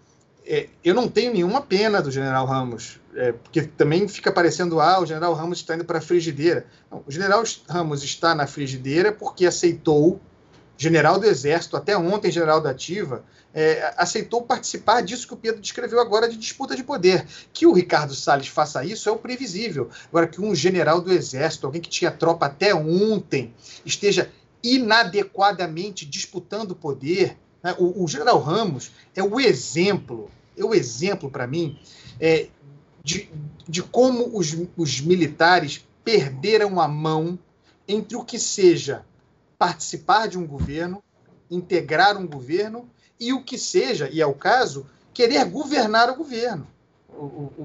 é, eu não tenho nenhuma pena do general Ramos, porque também fica parecendo, ah, o general Ramos está indo para a frigideira. Não, o general Ramos está na frigideira porque aceitou, general do Exército, até ontem general da Ativa, é, aceitou participar disso que o Pedro descreveu agora de disputa de poder. Que o Ricardo Salles faça isso é o previsível. Agora, que um general do Exército, alguém que tinha tropa até ontem, esteja inadequadamente disputando poder, né? O, o, general Ramos é o exemplo, é o exemplo para mim é, de, de como os, os militares perderam a mão entre o que seja participar de um governo, integrar um governo, e o que seja, e é o caso, querer governar o governo.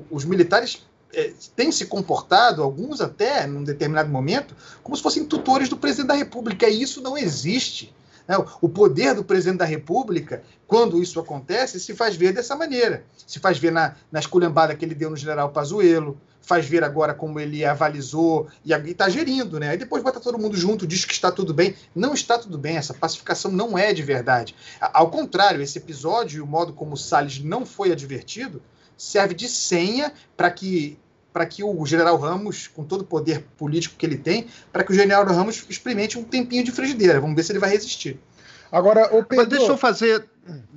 Os militares é, têm se comportado, alguns até, num determinado momento, como se fossem tutores do presidente da República, e isso não existe. Né? O poder do presidente da República, quando isso acontece, se faz ver dessa maneira. Se faz ver na, na esculhambada que ele deu no general Pazuello, faz ver agora como ele avalizou e está gerindo, né? Aí depois bota todo mundo junto, diz que está tudo bem. Não está tudo bem, essa pacificação não é de verdade. Ao contrário, esse episódio e o modo como o Salles não foi advertido serve de senha para que para que o general Ramos, com todo o poder político que ele tem, para que o general Ramos experimente um tempinho de frigideira. Vamos ver se ele vai resistir. Agora, o Pedro... Mas deixa eu fazer.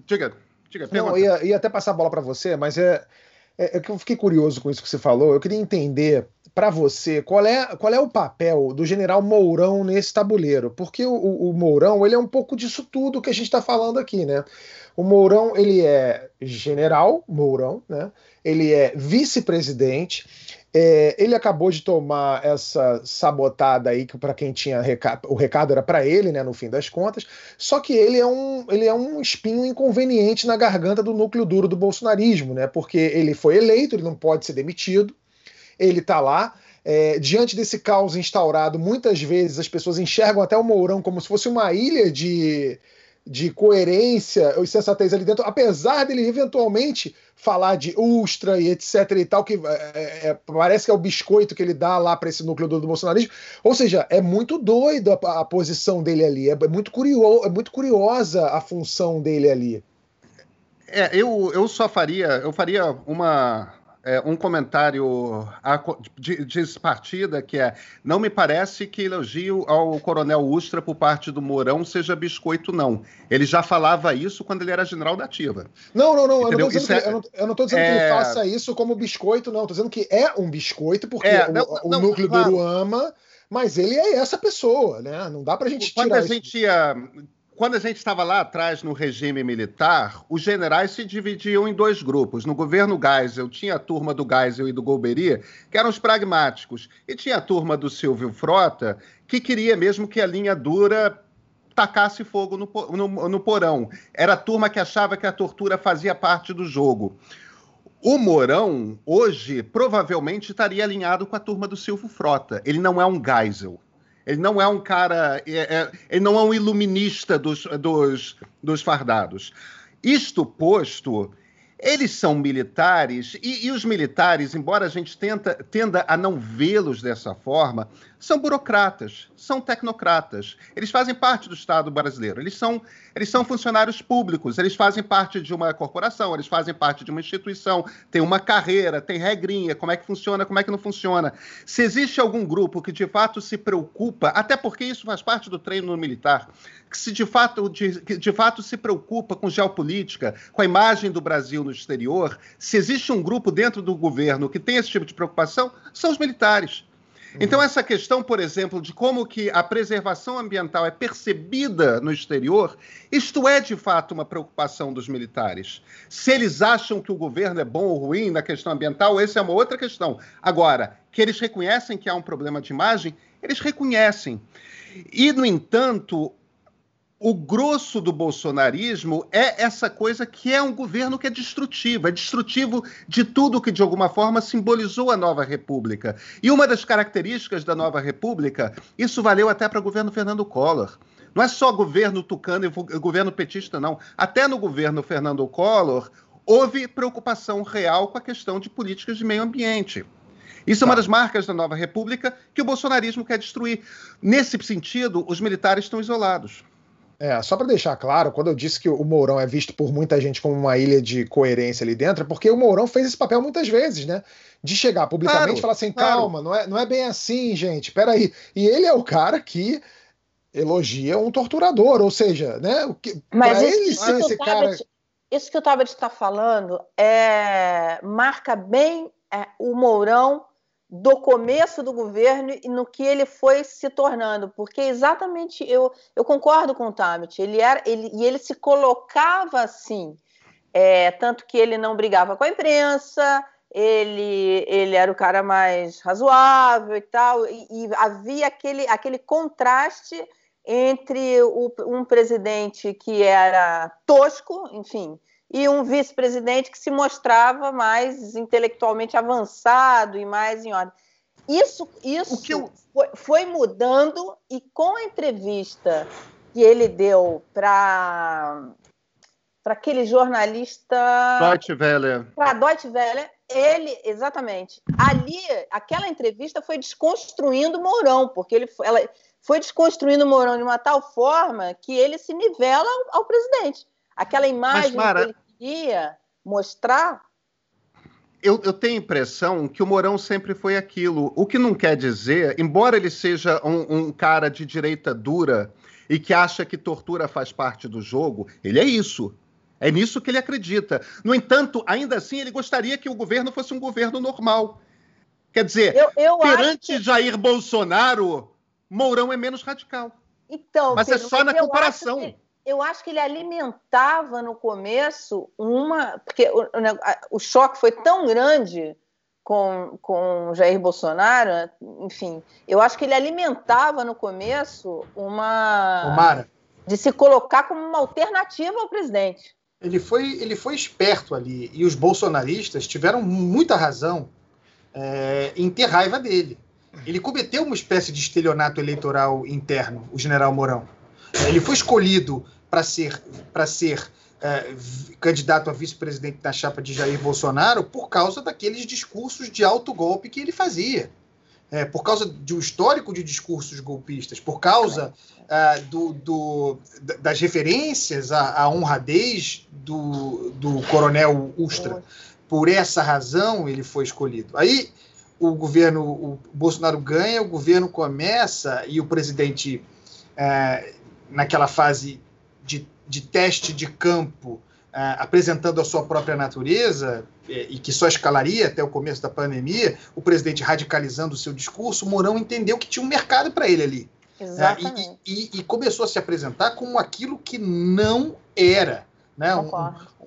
Diga, diga. Não, ia, ia até passar a bola para você, mas é, é, é, eu fiquei curioso com isso que você falou. Eu queria entender para você, qual é, qual é o papel do general Mourão nesse tabuleiro? Porque o, o Mourão ele é um pouco disso tudo que a gente está falando aqui, né? O Mourão ele é general Mourão, né? Ele é vice-presidente. É, ele acabou de tomar essa sabotada aí que para quem tinha recado, o recado era para ele, né? No fim das contas. Só que ele é um ele é um espinho inconveniente na garganta do núcleo duro do bolsonarismo, né? Porque ele foi eleito, ele não pode ser demitido ele está lá. É, diante desse caos instaurado, muitas vezes as pessoas enxergam até o Mourão como se fosse uma ilha de, de coerência e sensatez ali dentro, apesar dele eventualmente falar de Ustra e etc e tal, que é, é, parece que é o biscoito que ele dá lá para esse núcleo do, do, bolsonarismo. Ou seja, é muito doido a, a posição dele ali, é, muito curioso, é muito curiosa a função dele ali. É, eu, eu só faria, eu faria uma é, um comentário de, de partida que é: não me parece que elogio ao Coronel Ustra por parte do Mourão seja biscoito, não. Ele já falava isso quando ele era general da Ativa. Não, não, não. Eu não, dizendo é, eu não, estou dizendo é... que ele faça isso como biscoito, não. Estou dizendo que é um biscoito, porque é, não, o, o núcleo claro. do ama mas ele é essa pessoa, né? Não dá para a gente tirar. Quando a isso. gente ia quando a gente estava lá atrás no regime militar, os generais se dividiam em dois grupos. No governo Geisel, tinha a turma do Geisel e do Golbery, que eram os pragmáticos, e tinha a turma do Silvio Frota, que queria mesmo que a linha dura tacasse fogo no, no, no porão. Era a turma que achava que a tortura fazia parte do jogo. O Mourão, hoje, provavelmente estaria alinhado com a turma do Silvio Frota. Ele não é um Geisel. Ele não é um cara. É, é, ele não é um iluminista dos, dos, dos fardados. Isto posto, eles são militares, e, e, os militares, embora a gente tenta, tenda a não vê-los dessa forma, são burocratas, são tecnocratas. Eles fazem parte do Estado brasileiro, eles são, eles são funcionários públicos, eles fazem parte de uma corporação, eles fazem parte de uma instituição, tem uma carreira, tem regrinha, como é que funciona, como é que não funciona. Se existe algum grupo que de fato se preocupa, até porque isso faz parte do treino militar, que se de fato, de, de fato se preocupa com geopolítica, com a imagem do Brasil no exterior, se existe um grupo dentro do governo que tem esse tipo de preocupação, são os militares. Então, essa questão, por exemplo, de como que a preservação ambiental é percebida no exterior, isto é de fato uma preocupação dos militares. Se eles acham que o governo é bom ou ruim na questão ambiental, essa é uma outra questão. Agora, que eles reconhecem que há um problema de imagem, eles reconhecem. E, no entanto, o grosso do bolsonarismo é essa coisa que é um governo que é destrutivo, é destrutivo de tudo que de alguma forma simbolizou a nova república. E uma das características da nova república, isso valeu até para o governo Fernando Collor. Não é só governo tucano e governo petista, não. Até no governo Fernando Collor houve preocupação real com a questão de políticas de meio ambiente. Isso é uma tá. das marcas da nova república que o bolsonarismo quer destruir. Nesse sentido, os militares estão isolados. É, só para deixar claro, quando eu disse que o Mourão é visto por muita gente como uma ilha de coerência ali dentro, é porque o Mourão fez esse papel muitas vezes, né? De chegar publicamente claro, e falar assim: claro. calma, não é, não é bem assim, gente, peraí. E ele é o cara que elogia um torturador, ou seja, né? O que, Mas esse, ele ser esse cara. Isso que o Tabet está falando é, marca bem é, o Mourão do começo do governo e no que ele foi se tornando, porque exatamente eu, eu concordo com o Tamit, ele era ele, e ele se colocava assim, é, tanto que ele não brigava com a imprensa, ele, ele era o cara mais razoável e tal, e, e havia aquele, aquele contraste entre o, um presidente que era tosco, enfim, e um vice-presidente que se mostrava mais intelectualmente avançado e mais em ordem. Isso, isso eu... foi, foi, mudando e com a entrevista que ele deu para para aquele jornalista Deutsche Welle. Para Deutsche Welle, ele exatamente. Ali, aquela entrevista foi desconstruindo o Mourão, porque ele ela foi desconstruindo o Mourão de uma tal forma que ele se nivela ao, ao presidente. Aquela imagem Mas, Mara, que ele queria mostrar. Eu, eu, tenho a impressão que o Mourão sempre foi aquilo. O que não quer dizer, embora ele seja um, um cara de direita dura e que acha que tortura faz parte do jogo, ele é isso. É nisso que ele acredita. No entanto, ainda assim, ele gostaria que o governo fosse um governo normal. Quer dizer, eu, eu perante que... Jair Bolsonaro, Mourão é menos radical. Então, mas Pedro, é só na comparação. Eu acho que ele alimentava no começo uma. Porque o, o, choque foi tão grande com, com Jair Bolsonaro, enfim, eu acho que ele alimentava no começo uma. Omara. De se colocar como uma alternativa ao presidente. Ele foi, ele foi esperto ali, e os bolsonaristas tiveram muita razão é, em ter raiva dele. Ele cometeu uma espécie de estelionato eleitoral interno, o general Mourão. Ele foi escolhido para ser, para ser é, candidato a vice-presidente da chapa de Jair Bolsonaro por causa daqueles discursos de alto golpe que ele fazia. É, por causa de um histórico de discursos golpistas, por causa é, do, do, das referências à, à honradez do, do coronel Ustra. Por essa razão ele foi escolhido. Aí o governo, o Bolsonaro ganha, o governo começa e o presidente, é, naquela fase de de teste de campo Uh, apresentando a sua própria natureza, eh, e que só escalaria até o começo da pandemia, o presidente radicalizando o seu discurso, Mourão entendeu que tinha um mercado para ele ali. Exatamente. Uh, e, e, e, começou a se apresentar como aquilo que não era, né? Um,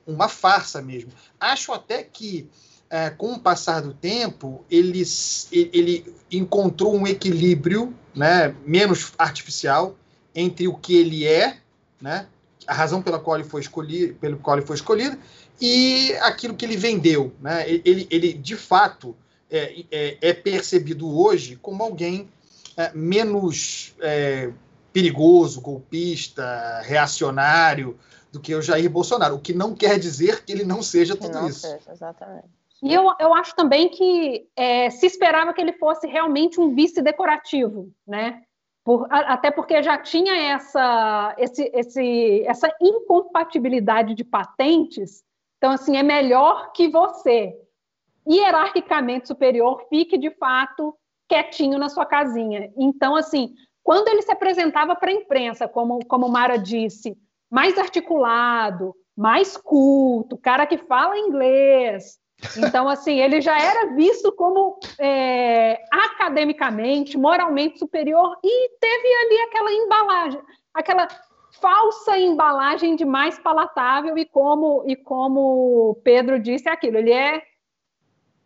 uma farsa mesmo. Acho até que, uh, com o passar do tempo, ele, ele encontrou um equilíbrio né, menos artificial entre o que ele é, né? a razão pela qual ele foi escolhido, pelo qual ele foi escolhido e aquilo que ele vendeu, né? Ele, ele de fato é, é, é percebido hoje como alguém é, menos é, perigoso, golpista, reacionário do que o Jair Bolsonaro, o que não quer dizer que ele não seja tudo não isso. Seja, exatamente. E eu, eu acho também que é, se esperava que ele fosse realmente um vice decorativo, né? Por, até porque já tinha essa, esse, esse, essa incompatibilidade de patentes. Então, assim, é melhor que você, hierarquicamente superior, fique de fato quietinho na sua casinha. Então, assim, quando ele se apresentava para a imprensa, como, como Mara disse, mais articulado, mais culto, cara que fala inglês, então, assim, ele já era visto como é, academicamente, moralmente superior e teve ali aquela embalagem, aquela falsa embalagem de mais palatável e como e como Pedro disse aquilo, ele é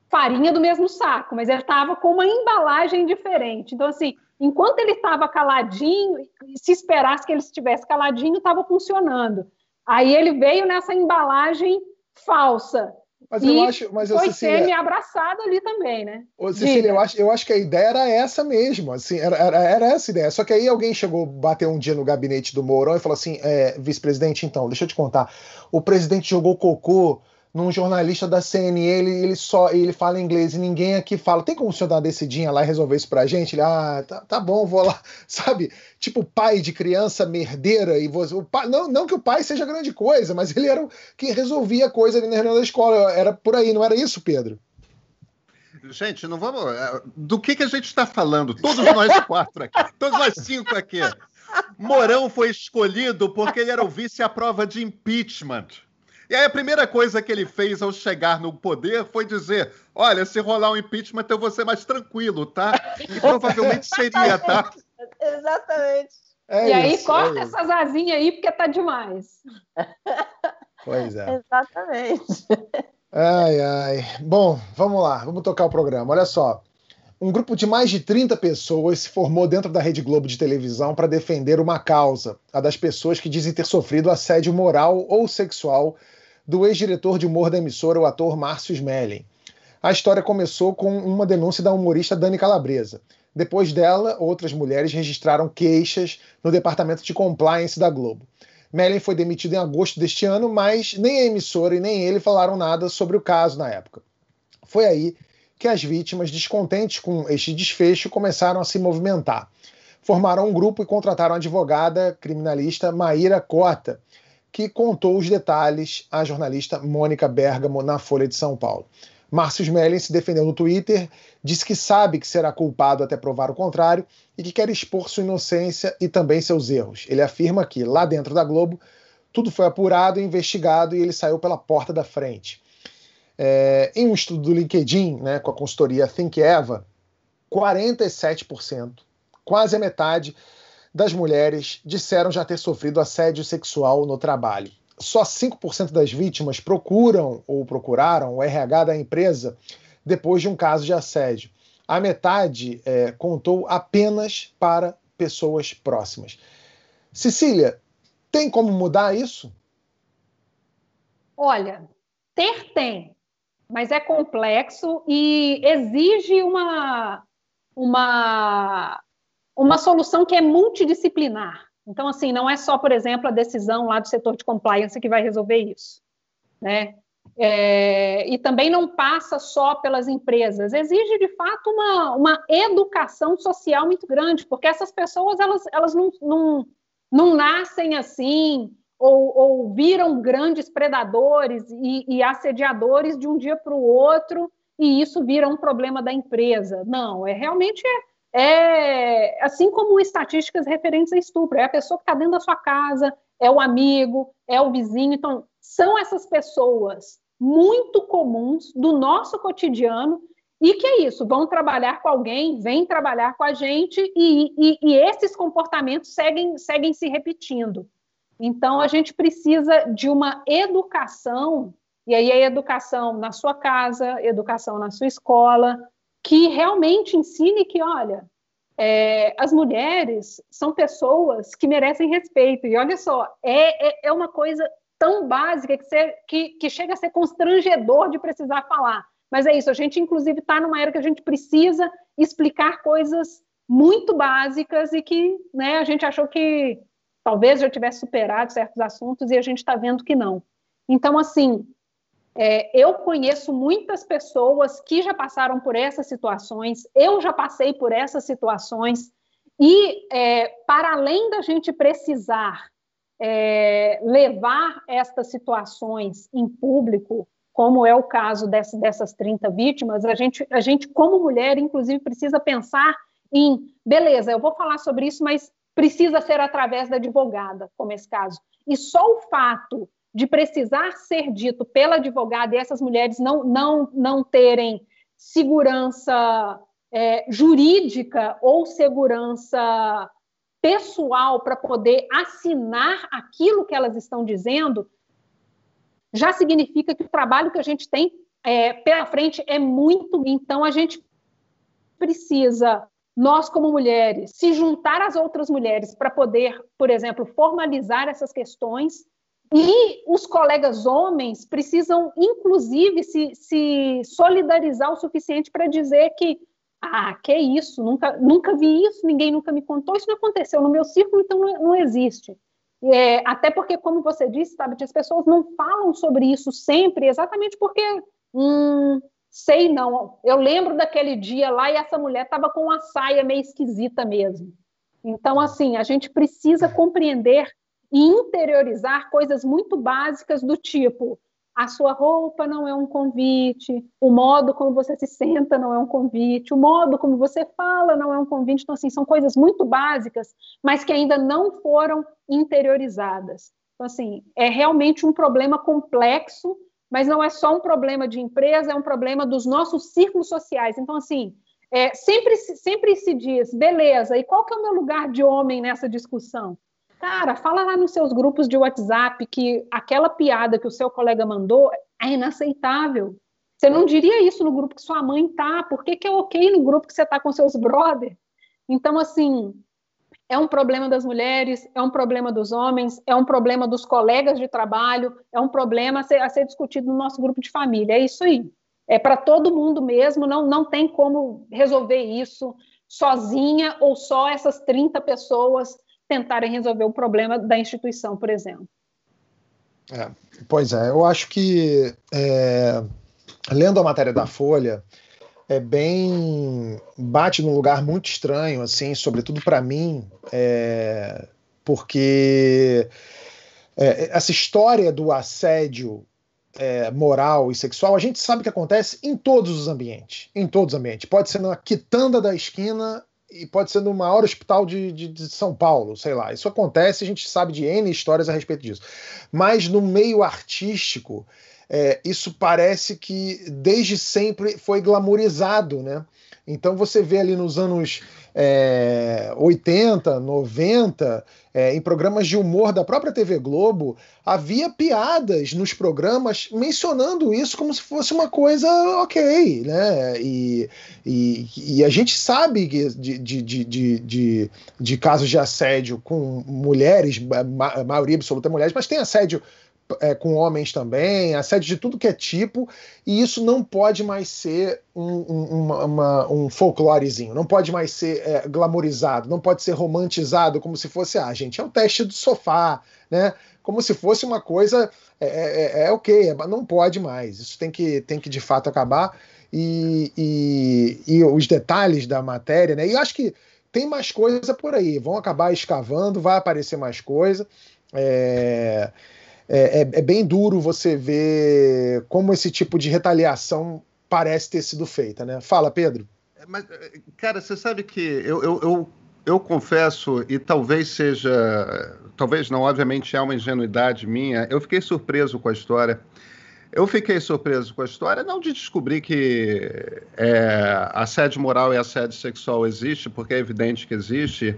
farinha do mesmo saco, mas ele estava com uma embalagem diferente. Então, assim, enquanto ele estava caladinho, se esperasse que ele estivesse caladinho, estava funcionando. Aí ele veio nessa embalagem falsa, mas eu acho. Mas foi Cecília, me abraçado ali também, né? Ô, Cecília, eu acho, eu acho que a ideia era essa mesmo. Assim, era, era, era, essa ideia. Só que aí alguém chegou, bateu um dia no gabinete do Mourão e falou assim: é, vice-presidente, então, deixa eu te contar. O presidente jogou cocô num jornalista da CNN, ele, ele só ele fala inglês e ninguém aqui fala. Tem como o senhor dar uma decidinha lá e resolver isso pra gente? Ele, ah, tá, tá bom, vou lá. [laughs] Sabe? Tipo pai de criança merdeira e você. O pai, não, não que o pai seja grande coisa, mas ele era quem resolvia a coisa ali na reunião da escola. Era por aí, não era isso, Pedro? Gente, não vamos. É, do que, que a gente está falando? Todos nós quatro aqui, todos nós cinco aqui. Morão foi escolhido porque ele era o vice à prova de impeachment. E aí a primeira coisa que ele fez ao chegar no poder foi dizer: olha, se rolar um impeachment, eu vou ser mais tranquilo, tá? E provavelmente [laughs] seria, tá? Exatamente. É e aí corta é essas asinhas aí, porque tá demais. Pois é. Exatamente. Ai, ai. Bom, vamos lá, vamos tocar o programa. Olha só. Um grupo de mais de 30 pessoas se formou dentro da Rede Globo de televisão para defender uma causa, a das pessoas que dizem ter sofrido assédio moral ou sexual do ex-diretor de humor da emissora, o ator Márcio Smelling. A história começou com uma denúncia da humorista Dani Calabresa. Depois dela, outras mulheres registraram queixas no departamento de compliance da Globo. Mellen foi demitido em agosto deste ano, mas nem a emissora e nem ele falaram nada sobre o caso na época. Foi aí que as vítimas, descontentes com este desfecho, começaram a se movimentar. Formaram um grupo e contrataram a advogada criminalista Maíra Cota, que contou os detalhes à jornalista Mônica Bergamo na Folha de São Paulo. Márcio Smelling se defendeu no Twitter, disse que sabe que será culpado até provar o contrário e que quer expor sua inocência e também seus erros. Ele afirma que, lá dentro da Globo, tudo foi apurado e investigado e ele saiu pela porta da frente. É, em um estudo do LinkedIn, né, com a consultoria Think Eva, 47%, quase a metade das mulheres disseram já ter sofrido assédio sexual no trabalho. Só 5% das vítimas procuram ou procuraram o RH da empresa depois de um caso de assédio. A metade é, contou apenas para pessoas próximas. Cecília, tem como mudar isso? Olha, ter tem, mas é complexo e exige uma, uma, uma solução que é multidisciplinar. Então, assim, não é só, por exemplo, a decisão lá do setor de compliance que vai resolver isso. Né? É, e também não passa só pelas empresas, exige de fato uma, uma educação social muito grande, porque essas pessoas elas, elas não, não, não nascem assim, ou, ou viram grandes predadores e, e assediadores de um dia para o outro, e isso vira um problema da empresa. Não, é realmente é, é assim como estatísticas referentes a estupro, é a pessoa que está dentro da sua casa, é o amigo, é o vizinho. Então, são essas pessoas muito comuns do nosso cotidiano e que é isso, vão trabalhar com alguém, vêm trabalhar com a gente e, e, e esses comportamentos seguem, seguem se repetindo. Então, a gente precisa de uma educação, e aí a educação na sua casa, educação na sua escola, que realmente ensine que, olha, é, as mulheres são pessoas que merecem respeito. E olha só, é, é, é uma coisa tão básica que, ser, que, que chega a ser constrangedor de precisar falar. Mas é isso, a gente inclusive está numa era que a gente precisa explicar coisas muito básicas e que né, a gente achou que talvez já tivesse superado certos assuntos e a gente está vendo que não. Então, assim, é, eu conheço muitas pessoas que já passaram por essas situações, eu já passei por essas situações, e é, para além da gente precisar é, levar estas situações em público, como é o caso desse, dessas 30 vítimas, a gente, a gente, como mulher, inclusive, precisa pensar em, beleza, eu vou falar sobre isso, mas precisa ser através da advogada, como esse caso. E só o fato de precisar ser dito pela advogada e essas mulheres não, não, não terem segurança é, jurídica ou segurança pessoal para poder assinar aquilo que elas estão dizendo, já significa que o trabalho que a gente tem é, pela frente é muito. Então, a gente precisa, nós como mulheres, se juntar às outras mulheres para poder, por exemplo, formalizar essas questões. E os colegas homens precisam, inclusive, se, se solidarizar o suficiente para dizer que ah, que isso? Nunca, nunca vi isso, ninguém nunca me contou, isso não aconteceu no meu círculo, então não, não existe. É, até porque, como você disse, sabe, as pessoas não falam sobre isso sempre, exatamente porque, hum, sei não, eu lembro daquele dia lá e essa mulher estava com uma saia meio esquisita mesmo. Então, assim, a gente precisa compreender e interiorizar coisas muito básicas do tipo a sua roupa não é um convite, o modo como você se senta não é um convite, o modo como você fala não é um convite. Então, assim, são coisas muito básicas, mas que ainda não foram interiorizadas. Então, assim, é realmente um problema complexo, mas não é só um problema de empresa, é um problema dos nossos círculos sociais. Então, assim, é, sempre, sempre se diz, beleza, e qual que é o meu lugar de homem nessa discussão? Cara, fala lá nos seus grupos de WhatsApp que aquela piada que o seu colega mandou é inaceitável. Você não diria isso no grupo que sua mãe tá. Por que, que é ok no grupo que você tá com seus brothers? Então, assim, é um problema das mulheres, é um problema dos homens, é um problema dos colegas de trabalho, é um problema a ser, a ser discutido no nosso grupo de família. É isso aí. É para todo mundo mesmo, não, não tem como resolver isso sozinha ou só essas 30 pessoas tentarem resolver o problema da instituição, por exemplo. É, pois é, eu acho que é, lendo a matéria da Folha é bem bate num lugar muito estranho, assim, sobretudo para mim, é, porque é, essa história do assédio é, moral e sexual, a gente sabe que acontece em todos os ambientes. Em todos os ambientes. Pode ser na quitanda da esquina e pode ser no maior hospital de, de, de, São Paulo, sei lá. Isso acontece, a gente sabe de N histórias a respeito disso. Mas no meio artístico, é, isso parece que desde sempre foi glamorizado, né? Então você vê ali nos anos é, 80, 90, é, em programas de humor da própria TV Globo, havia piadas nos programas mencionando isso como se fosse uma coisa ok, né? E, e, e a gente sabe de, de, de, de, de casos de assédio com mulheres, a maioria absoluta mulheres, mas tem assédio é, com homens também, assédio de tudo que é tipo, e isso não pode mais ser um, um, uma, uma, um folclorezinho, não pode mais ser é, glamorizado, não pode ser romantizado como se fosse, ah, gente, é o teste do sofá, né? Como se fosse uma coisa, é, é, é, é ok, é, não pode mais, isso tem que, tem que de fato acabar, e, e, e os detalhes da matéria, né? E acho que tem mais coisa por aí, vão acabar escavando, vai aparecer mais coisa. É, é, é, é, bem duro você ver como esse tipo de retaliação parece ter sido feita, né? Fala, Pedro. É, mas, é, cara, você sabe que eu, eu, eu, eu confesso, e talvez seja, talvez não, obviamente é uma ingenuidade minha, eu fiquei surpreso com a história. Eu fiquei surpreso com a história, não de descobrir que é, assédio moral e assédio sexual existe, porque é evidente que existe,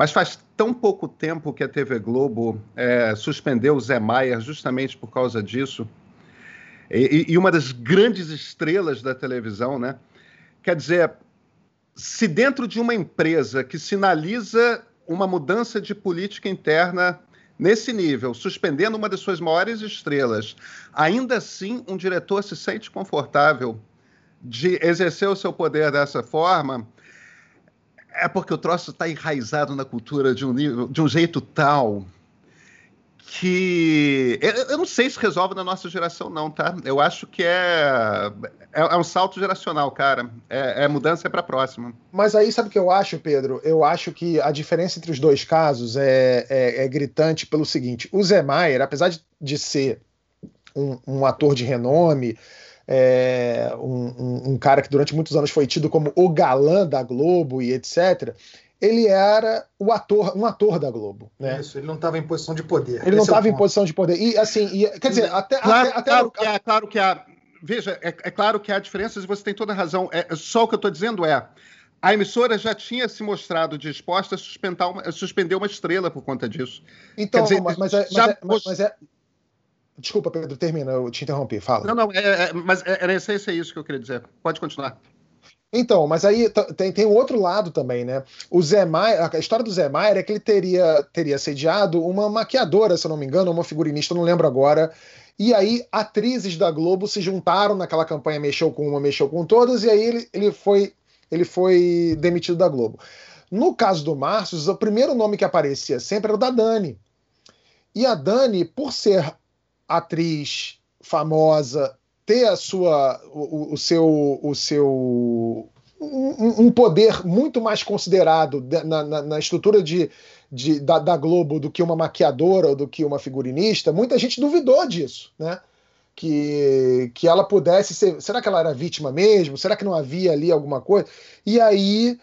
mas faz tão pouco tempo que a TV Globo é, suspendeu o Zé Maier justamente por causa disso. E, e, uma das grandes estrelas da televisão, né? Quer dizer, se dentro de uma empresa que sinaliza uma mudança de política interna nesse nível, suspendendo uma das suas maiores estrelas, ainda assim um diretor se sente confortável de exercer o seu poder dessa forma, é porque o troço está enraizado na cultura de um, nível, de um jeito tal que eu, não sei se resolve na nossa geração, não, tá? Eu acho que é, é, é um salto geracional, cara. É, é mudança é para a próxima. Mas aí, sabe o que eu acho, Pedro? Eu acho que a diferença entre os dois casos é, é, é gritante pelo seguinte: o Zé Maier, apesar de, de ser um, um ator de renome, é, um, um, um, cara que durante muitos anos foi tido como o galã da Globo e etc. Ele era o ator, um ator da Globo, né? Isso, ele não estava em posição de poder. Ele não estava é em posição de poder. E assim, e, quer dizer, até, claro, até, até claro, que há, claro que há. Veja, é, é, claro que há diferenças e você tem toda a razão. É, só o que eu estou dizendo é. A emissora já tinha se mostrado disposta a uma, suspender uma estrela por conta disso. Então, dizer, mas, mas, é, mas, é, mas, mas é, Desculpa, Pedro, termina, eu te interrompi, fala. Não, não, é, é, mas é, era essência é isso que eu queria dizer. Pode continuar. Então, mas aí tem, tem um outro lado também, né? O Zé Maier, a história do Zé Maier é que ele teria, teria sediado uma maquiadora, se eu não me engano, uma figurinista, não lembro agora. E aí, atrizes da Globo se juntaram naquela campanha Mexeu com uma, mexeu com todas, e aí ele, ele, foi, ele foi demitido da Globo. No caso do Márcio, o primeiro nome que aparecia sempre era o da Dani. E a Dani, por ser atriz famosa ter a sua o, o seu o seu um, um, poder muito mais considerado na, na, na estrutura de, de da, da, Globo do que uma maquiadora ou do que uma figurinista, muita gente duvidou disso, né? Que, que ela pudesse ser. Será que ela era vítima mesmo? Será que não havia ali alguma coisa? E aí,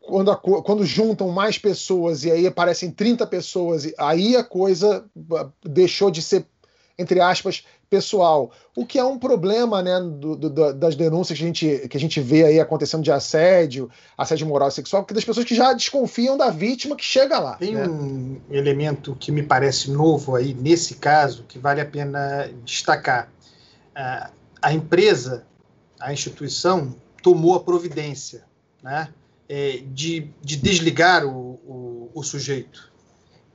quando, a, quando juntam mais pessoas e aí aparecem 30 pessoas, aí a coisa deixou de ser entre aspas, pessoal. O que é um problema né, do, do, das denúncias que a, gente, que a gente vê aí acontecendo de assédio, assédio moral e sexual, porque das pessoas que já desconfiam da vítima que chega lá. Tem né? um elemento que me parece novo aí nesse caso que vale a pena destacar. Uh, a empresa, a instituição, tomou a providência né, é, de, de desligar o, o, o sujeito.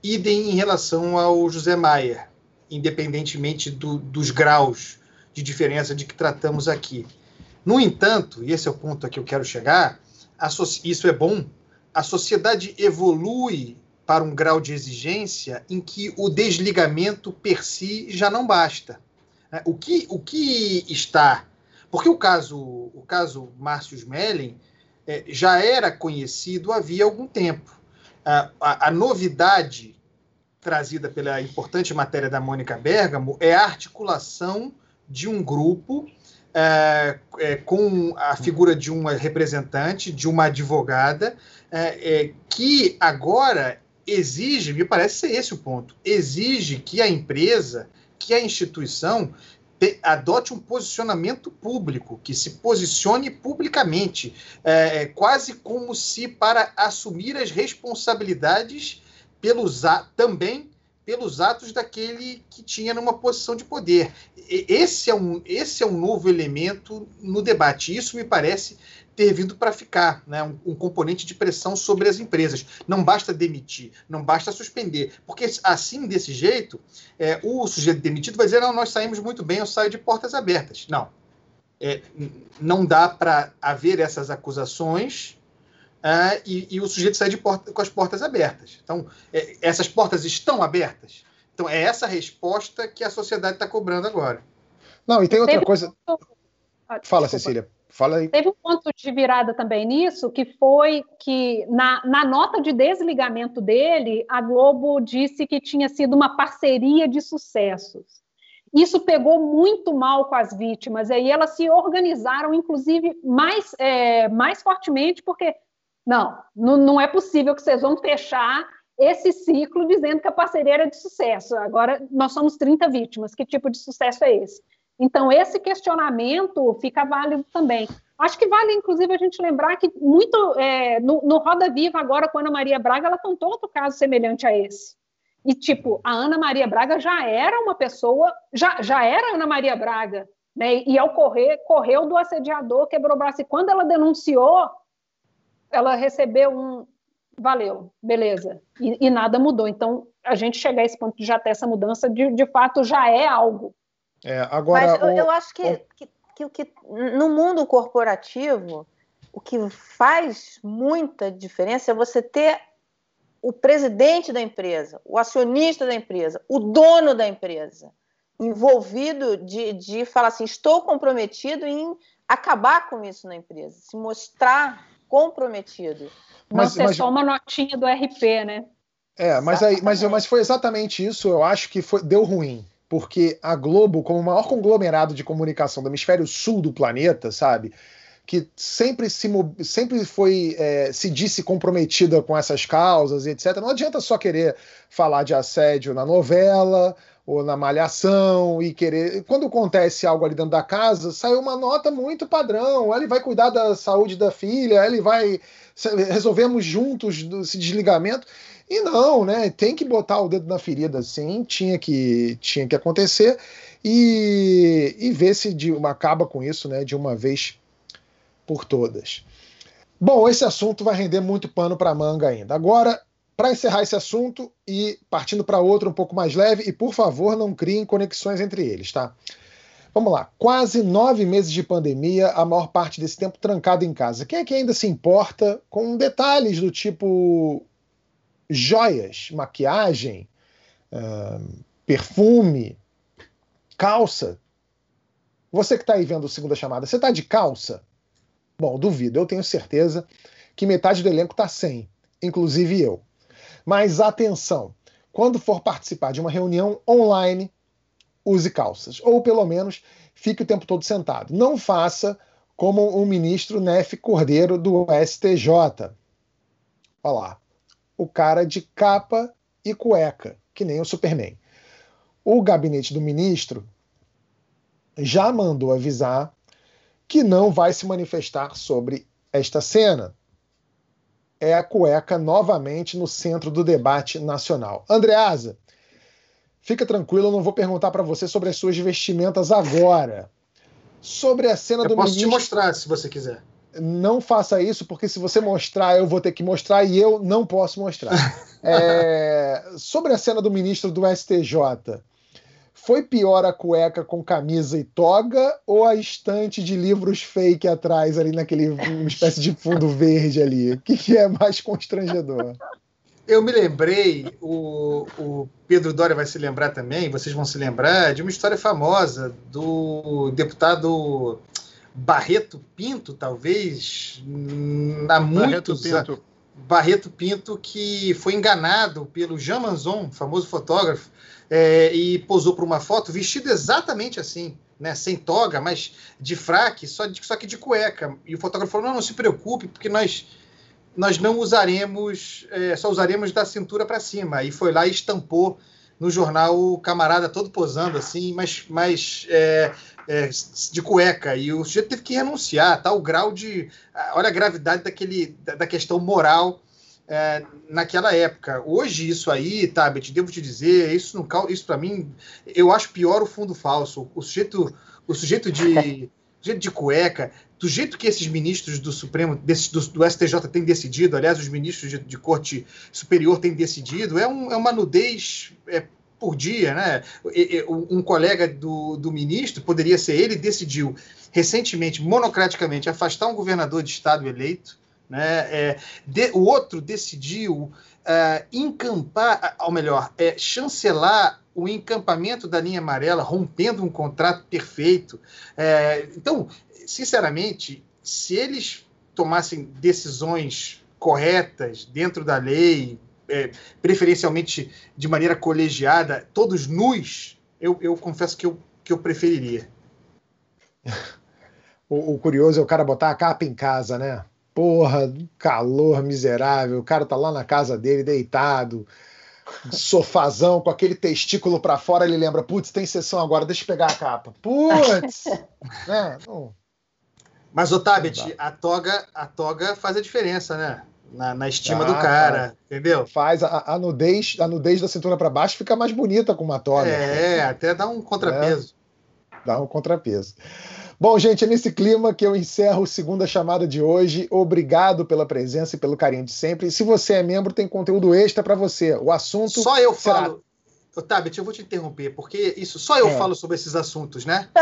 Idem em relação ao José Maier independentemente do, dos graus de diferença de que tratamos aqui. No entanto, e esse é o ponto a que eu quero chegar, isso é bom, a sociedade evolui para um grau de exigência em que o desligamento per si já não basta. É, o que, o que está. Porque o caso, o caso Márcio Smelling é, já era conhecido havia algum tempo. A, a, a novidade trazida pela importante matéria da Mônica Bergamo é a articulação de um grupo é, é, com a figura de uma representante, de uma advogada, é, é, que agora exige, me parece ser esse o ponto, exige que a empresa, que a instituição te, adote um posicionamento público, que se posicione publicamente, é, é, quase como se para assumir as responsabilidades pelos também pelos atos daquele que tinha numa posição de poder. Esse é um, esse é um novo elemento no debate. Isso me parece ter vindo para ficar, né? Um, um, componente de pressão sobre as empresas. Não basta demitir, não basta suspender, porque assim, desse jeito, é, o sujeito demitido vai dizer: não, nós saímos muito bem, eu saio de portas abertas. Não. É, não dá para haver essas acusações uh, e, e, o sujeito sai de porta, com as portas abertas. Então, é, essas portas estão abertas? Então, é essa resposta que a sociedade está cobrando agora. Não, e tem outra Teve coisa. Um... Ah, Fala, Cecília. Fala aí. Teve um ponto de virada também nisso, que foi que na, na nota de desligamento dele, a Globo disse que tinha sido uma parceria de sucessos. Isso pegou muito mal com as vítimas, e aí elas se organizaram, inclusive, mais, é, mais fortemente, porque não, não, não é possível que vocês vão fechar esse ciclo dizendo que a parceria era de sucesso. Agora nós somos 30 vítimas. Que tipo de sucesso é esse? Então, esse questionamento fica válido também. Acho que vale, inclusive, a gente lembrar que muito é, no, no, Roda Viva, agora, com a Ana Maria Braga, ela contou outro caso semelhante a esse. E, tipo, a Ana Maria Braga já era uma pessoa, já, já era Ana Maria Braga, né? E ao correr, correu do assediador, quebrou o braço. E quando ela denunciou, ela recebeu um valeu, beleza, e, e, nada mudou. Então, a gente chegar a esse ponto de já ter essa mudança, de, de fato, já é algo. É, agora, Mas eu, o, eu acho que, o... que, que, que no mundo corporativo, o que faz muita diferença é você ter o presidente da empresa, o acionista da empresa, o dono da empresa, envolvido de, de falar assim: estou comprometido em acabar com isso na empresa, se mostrar comprometido. Não mas, ser mas... só uma notinha do RP, né? É, mas, aí, mas, mas foi exatamente isso, eu acho que foi, deu ruim. Porque a Globo, como o maior conglomerado de comunicação do hemisfério sul do planeta, sabe? Que sempre se sempre foi é, se disse comprometida com essas causas e etc. Não adianta só querer falar de assédio na novela ou na malhação e querer. Quando acontece algo ali dentro da casa, sai uma nota muito padrão. Ele vai cuidar da saúde da filha, ele vai. Resolvemos juntos esse desligamento. E não, né? Tem que botar o dedo na ferida, sim, tinha que, tinha que acontecer. E, e ver se de, acaba com isso, né? De uma vez por todas. Bom, esse assunto vai render muito pano para manga ainda. Agora, para encerrar esse assunto e partindo para outro um pouco mais leve, e por favor não criem conexões entre eles, tá? Vamos lá, quase nove meses de pandemia, a maior parte desse tempo trancado em casa. Quem é que ainda se importa com detalhes do tipo joias, maquiagem, uh, perfume, calça? Você que está aí vendo a segunda chamada, você está de calça? Bom, duvido, eu tenho certeza que metade do elenco está sem, inclusive eu. Mas atenção, quando for participar de uma reunião online, use calças, ou pelo menos fique o tempo todo sentado. Não faça como o ministro Nef Cordeiro do STJ. Olha lá, o cara de capa e cueca, que nem o Superman. O gabinete do ministro já mandou avisar que não vai se manifestar sobre esta cena é a cueca novamente no centro do debate nacional. Andreasa, fica tranquilo, eu não vou perguntar para você sobre as suas vestimentas agora. Sobre a cena eu do posso ministro... te mostrar, se você quiser. Não faça isso, porque se você mostrar, eu vou ter que mostrar e eu não posso mostrar. [laughs] é... Sobre a cena do ministro do STJ, foi pior a cueca com camisa e toga ou a estante de livros fake atrás, ali naquele uma espécie de fundo verde ali? O que, que é mais constrangedor? Eu me lembrei, o, o, Pedro Doria vai se lembrar também, vocês vão se lembrar, de uma história famosa do deputado Barreto Pinto, talvez, há muitos anos. Barreto Pinto, que foi enganado pelo Jean Manzon, famoso fotógrafo, é, e posou para uma foto vestido exatamente assim, né, sem toga, mas de fraque, só, de, só que de cueca. E o fotógrafo falou: não, não se preocupe, porque nós, nós não usaremos, é, só usaremos da cintura para cima. E foi lá e estampou no jornal o camarada todo posando assim, mas, mas é, é, de cueca. E o sujeito teve que renunciar, tá? grau de. Olha a gravidade daquele, da, da questão moral é, naquela época. Hoje, isso aí, Tabet, devo te dizer, isso, não, isso para mim, eu acho pior o fundo falso. O sujeito, o sujeito de. [laughs] jeito de cueca, do jeito que esses ministros do Supremo, desse, do, do, STJ têm decidido, aliás, os ministros de, de Corte Superior têm decidido, é, um, é uma nudez é, por dia, né? Um colega do, do ministro, poderia ser ele, decidiu recentemente, monocraticamente, afastar um governador de estado eleito, né? É, de, o outro decidiu uh, encampar, ou melhor, é, chancelar o encampamento da linha amarela, rompendo um contrato perfeito. É, então, sinceramente, se eles tomassem decisões corretas dentro da lei, é, preferencialmente de maneira colegiada, todos nus, eu, eu confesso que eu, que eu preferiria. [laughs] O, o, curioso é o cara botar a capa em casa, né? Porra, calor miserável, o cara tá lá na casa dele deitado, sofazão com aquele testículo para fora, ele lembra, putz, tem sessão agora, deixa eu pegar a capa. Putz! [laughs] né? Mas, Otávio, a toga, a toga faz a diferença, né? na, na estima ah, do cara, entendeu? Faz a, a, nudez, a nudez da cintura para baixo fica mais bonita com uma toga. É, até dá um contrapeso. É, dá um contrapeso. Bom, gente, é nesse clima que eu encerro a segunda chamada de hoje. Obrigado pela presença e pelo carinho de sempre. E se você é membro, tem conteúdo extra para você. O assunto. Só eu será... falo. Tabet, eu vou te interromper, porque isso só eu é. falo sobre esses assuntos, né? [laughs]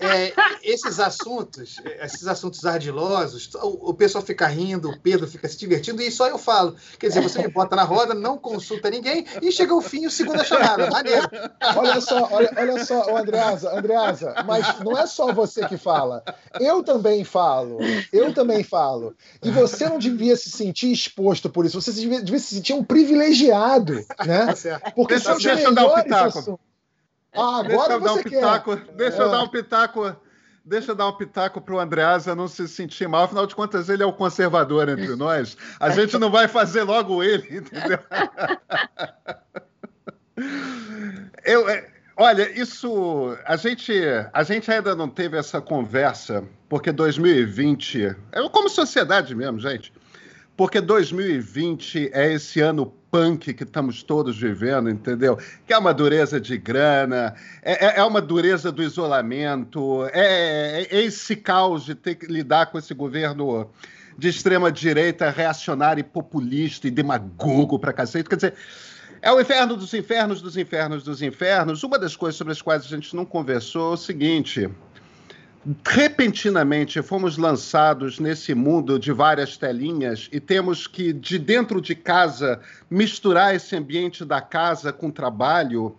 É, esses assuntos, esses assuntos ardilosos, o, o, pessoal fica rindo, o Pedro fica se divertindo, e só eu falo. Quer dizer, você me bota na roda, não consulta ninguém, e chega o fim, o segunda chamada. Maneiro. Olha só, olha, olha só, Andreasa, Andreasa, mas não é só você que fala. Eu também falo. Eu também falo. E você não devia se sentir exposto por isso, você devia, devia se sentir um privilegiado, né? Tá porque são eu dar um pitaco. Ah, agora deixa eu dar um pitaco. Quer. Deixa é. eu dar um pitaco. Deixa eu dar um pitaco para o Andreasa não se sentir mal. Afinal de contas, ele é o conservador entre [laughs] nós. A gente não vai fazer logo ele, entendeu? [laughs] Eu, é, olha, isso. A gente, a gente ainda não teve essa conversa, porque 2020. É como sociedade mesmo, gente. Porque 2020 é esse ano punk que estamos todos vivendo, entendeu? Que é uma dureza de grana, é, é, é uma dureza do isolamento, é, é, esse caos de ter que lidar com esse governo de extrema direita, reacionário e populista e demagogo para cacete. Quer dizer, é o inferno dos infernos dos infernos dos infernos. Uma das coisas sobre as quais a gente não conversou é o seguinte: repentinamente fomos lançados nesse mundo de várias telinhas e temos que, de dentro de casa, misturar esse ambiente da casa com trabalho,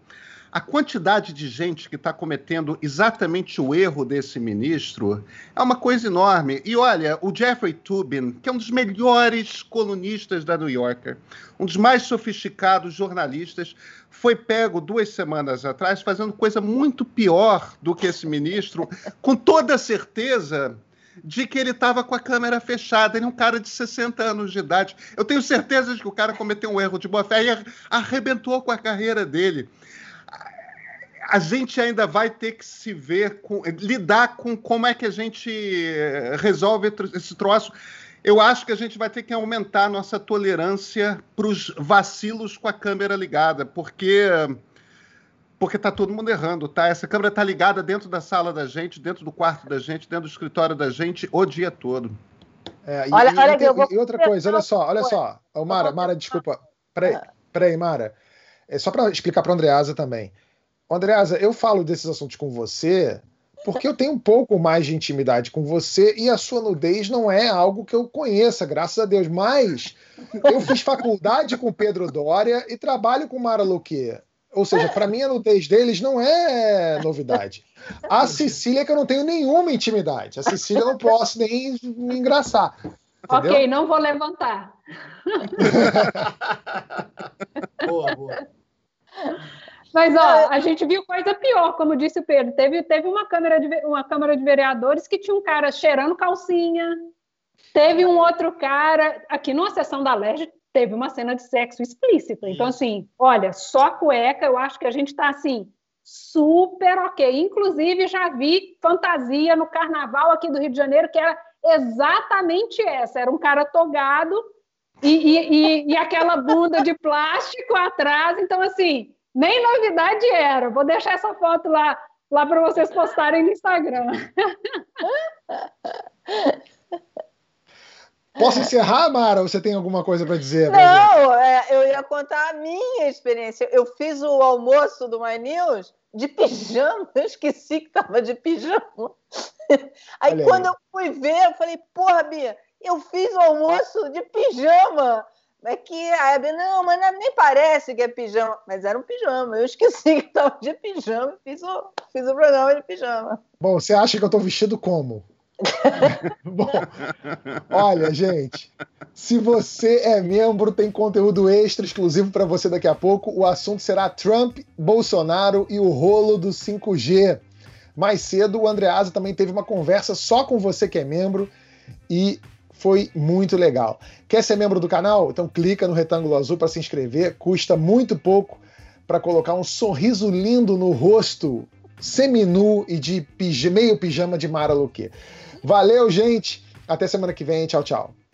a quantidade de gente que está cometendo exatamente o erro desse ministro é uma coisa enorme. E olha, o Jeffrey Tubin, que é um dos melhores colunistas da New Yorker, um dos mais sofisticados jornalistas, foi pego duas semanas atrás fazendo coisa muito pior do que esse ministro, com toda certeza de que ele estava com a câmera fechada. Ele é um cara de 60 anos de idade. Eu tenho certeza de que o cara cometeu um erro de boa fé e arrebentou com a carreira dele a gente ainda vai ter que se ver, com, lidar com como é que a gente eh, resolve esse troço. Eu acho que a gente vai ter que aumentar a nossa tolerância para os vacilos com a câmera ligada, porque porque tá todo mundo errando, tá? Essa câmera tá ligada dentro da sala da gente, dentro do quarto da gente, dentro do escritório da gente o dia todo. É, e, olha, e, olha, e, vou... e outra coisa, olha só, olha só, oh, Mara, Mara, desculpa, peraí, peraí, Mara, é só para explicar para Andreasa também. Andreasa, eu falo desses assuntos com você porque eu tenho um pouco mais de intimidade com você e a sua nudez não é algo que eu conheça, graças a Deus. Mas eu fiz faculdade com Pedro Dória e trabalho com Mara Luque. Ou seja, para mim a nudez deles não é novidade. A Cecília que eu não tenho nenhuma intimidade. A Cecília eu não posso nem me engraçar. Entendeu? Ok, não vou levantar. [laughs] boa, boa. Mas, ó, é. a gente viu coisa pior, como disse o Pedro. Teve, teve uma, câmara de, uma Câmara de Vereadores que tinha um cara cheirando calcinha. Teve um outro cara, aqui numa sessão da LERJ, teve uma cena de sexo explícita. Então, assim, olha, só cueca, eu acho que a gente está assim, super ok. Inclusive, já vi fantasia no carnaval aqui do Rio de Janeiro, que era exatamente essa: era um cara togado e, e, e, aquela bunda de plástico atrás. Então, assim, nem novidade era. Vou deixar essa foto lá, lá para vocês postarem no Instagram. [laughs] Posso encerrar, Mara? Ou você tem alguma coisa para dizer? Não, é, eu ia contar a minha experiência. Eu fiz o almoço do My News de pijama, eu esqueci que estava de pijama. Aí Olha quando aí. eu fui ver, eu falei, porra, Bia, eu fiz o almoço de pijama. É que a Abby, não, mas nem parece que é pijama. Mas era um pijama. Eu esqueci que estava de pijama e fiz o, fiz o programa de pijama. Bom, você acha que eu estou vestido como? [laughs] Bom, olha, gente, se você é membro, tem conteúdo extra exclusivo para você daqui a pouco. O assunto será Trump, Bolsonaro e o rolo do 5G. Mais cedo, o Andreasa também teve uma conversa só com você que é membro e foi muito legal. Quer ser membro do canal? Então clica no retângulo azul para se inscrever. Custa muito pouco para colocar um sorriso lindo no rosto seminu e de meio pijama de Mara Luque. Valeu, gente. Até semana que vem. Tchau, tchau.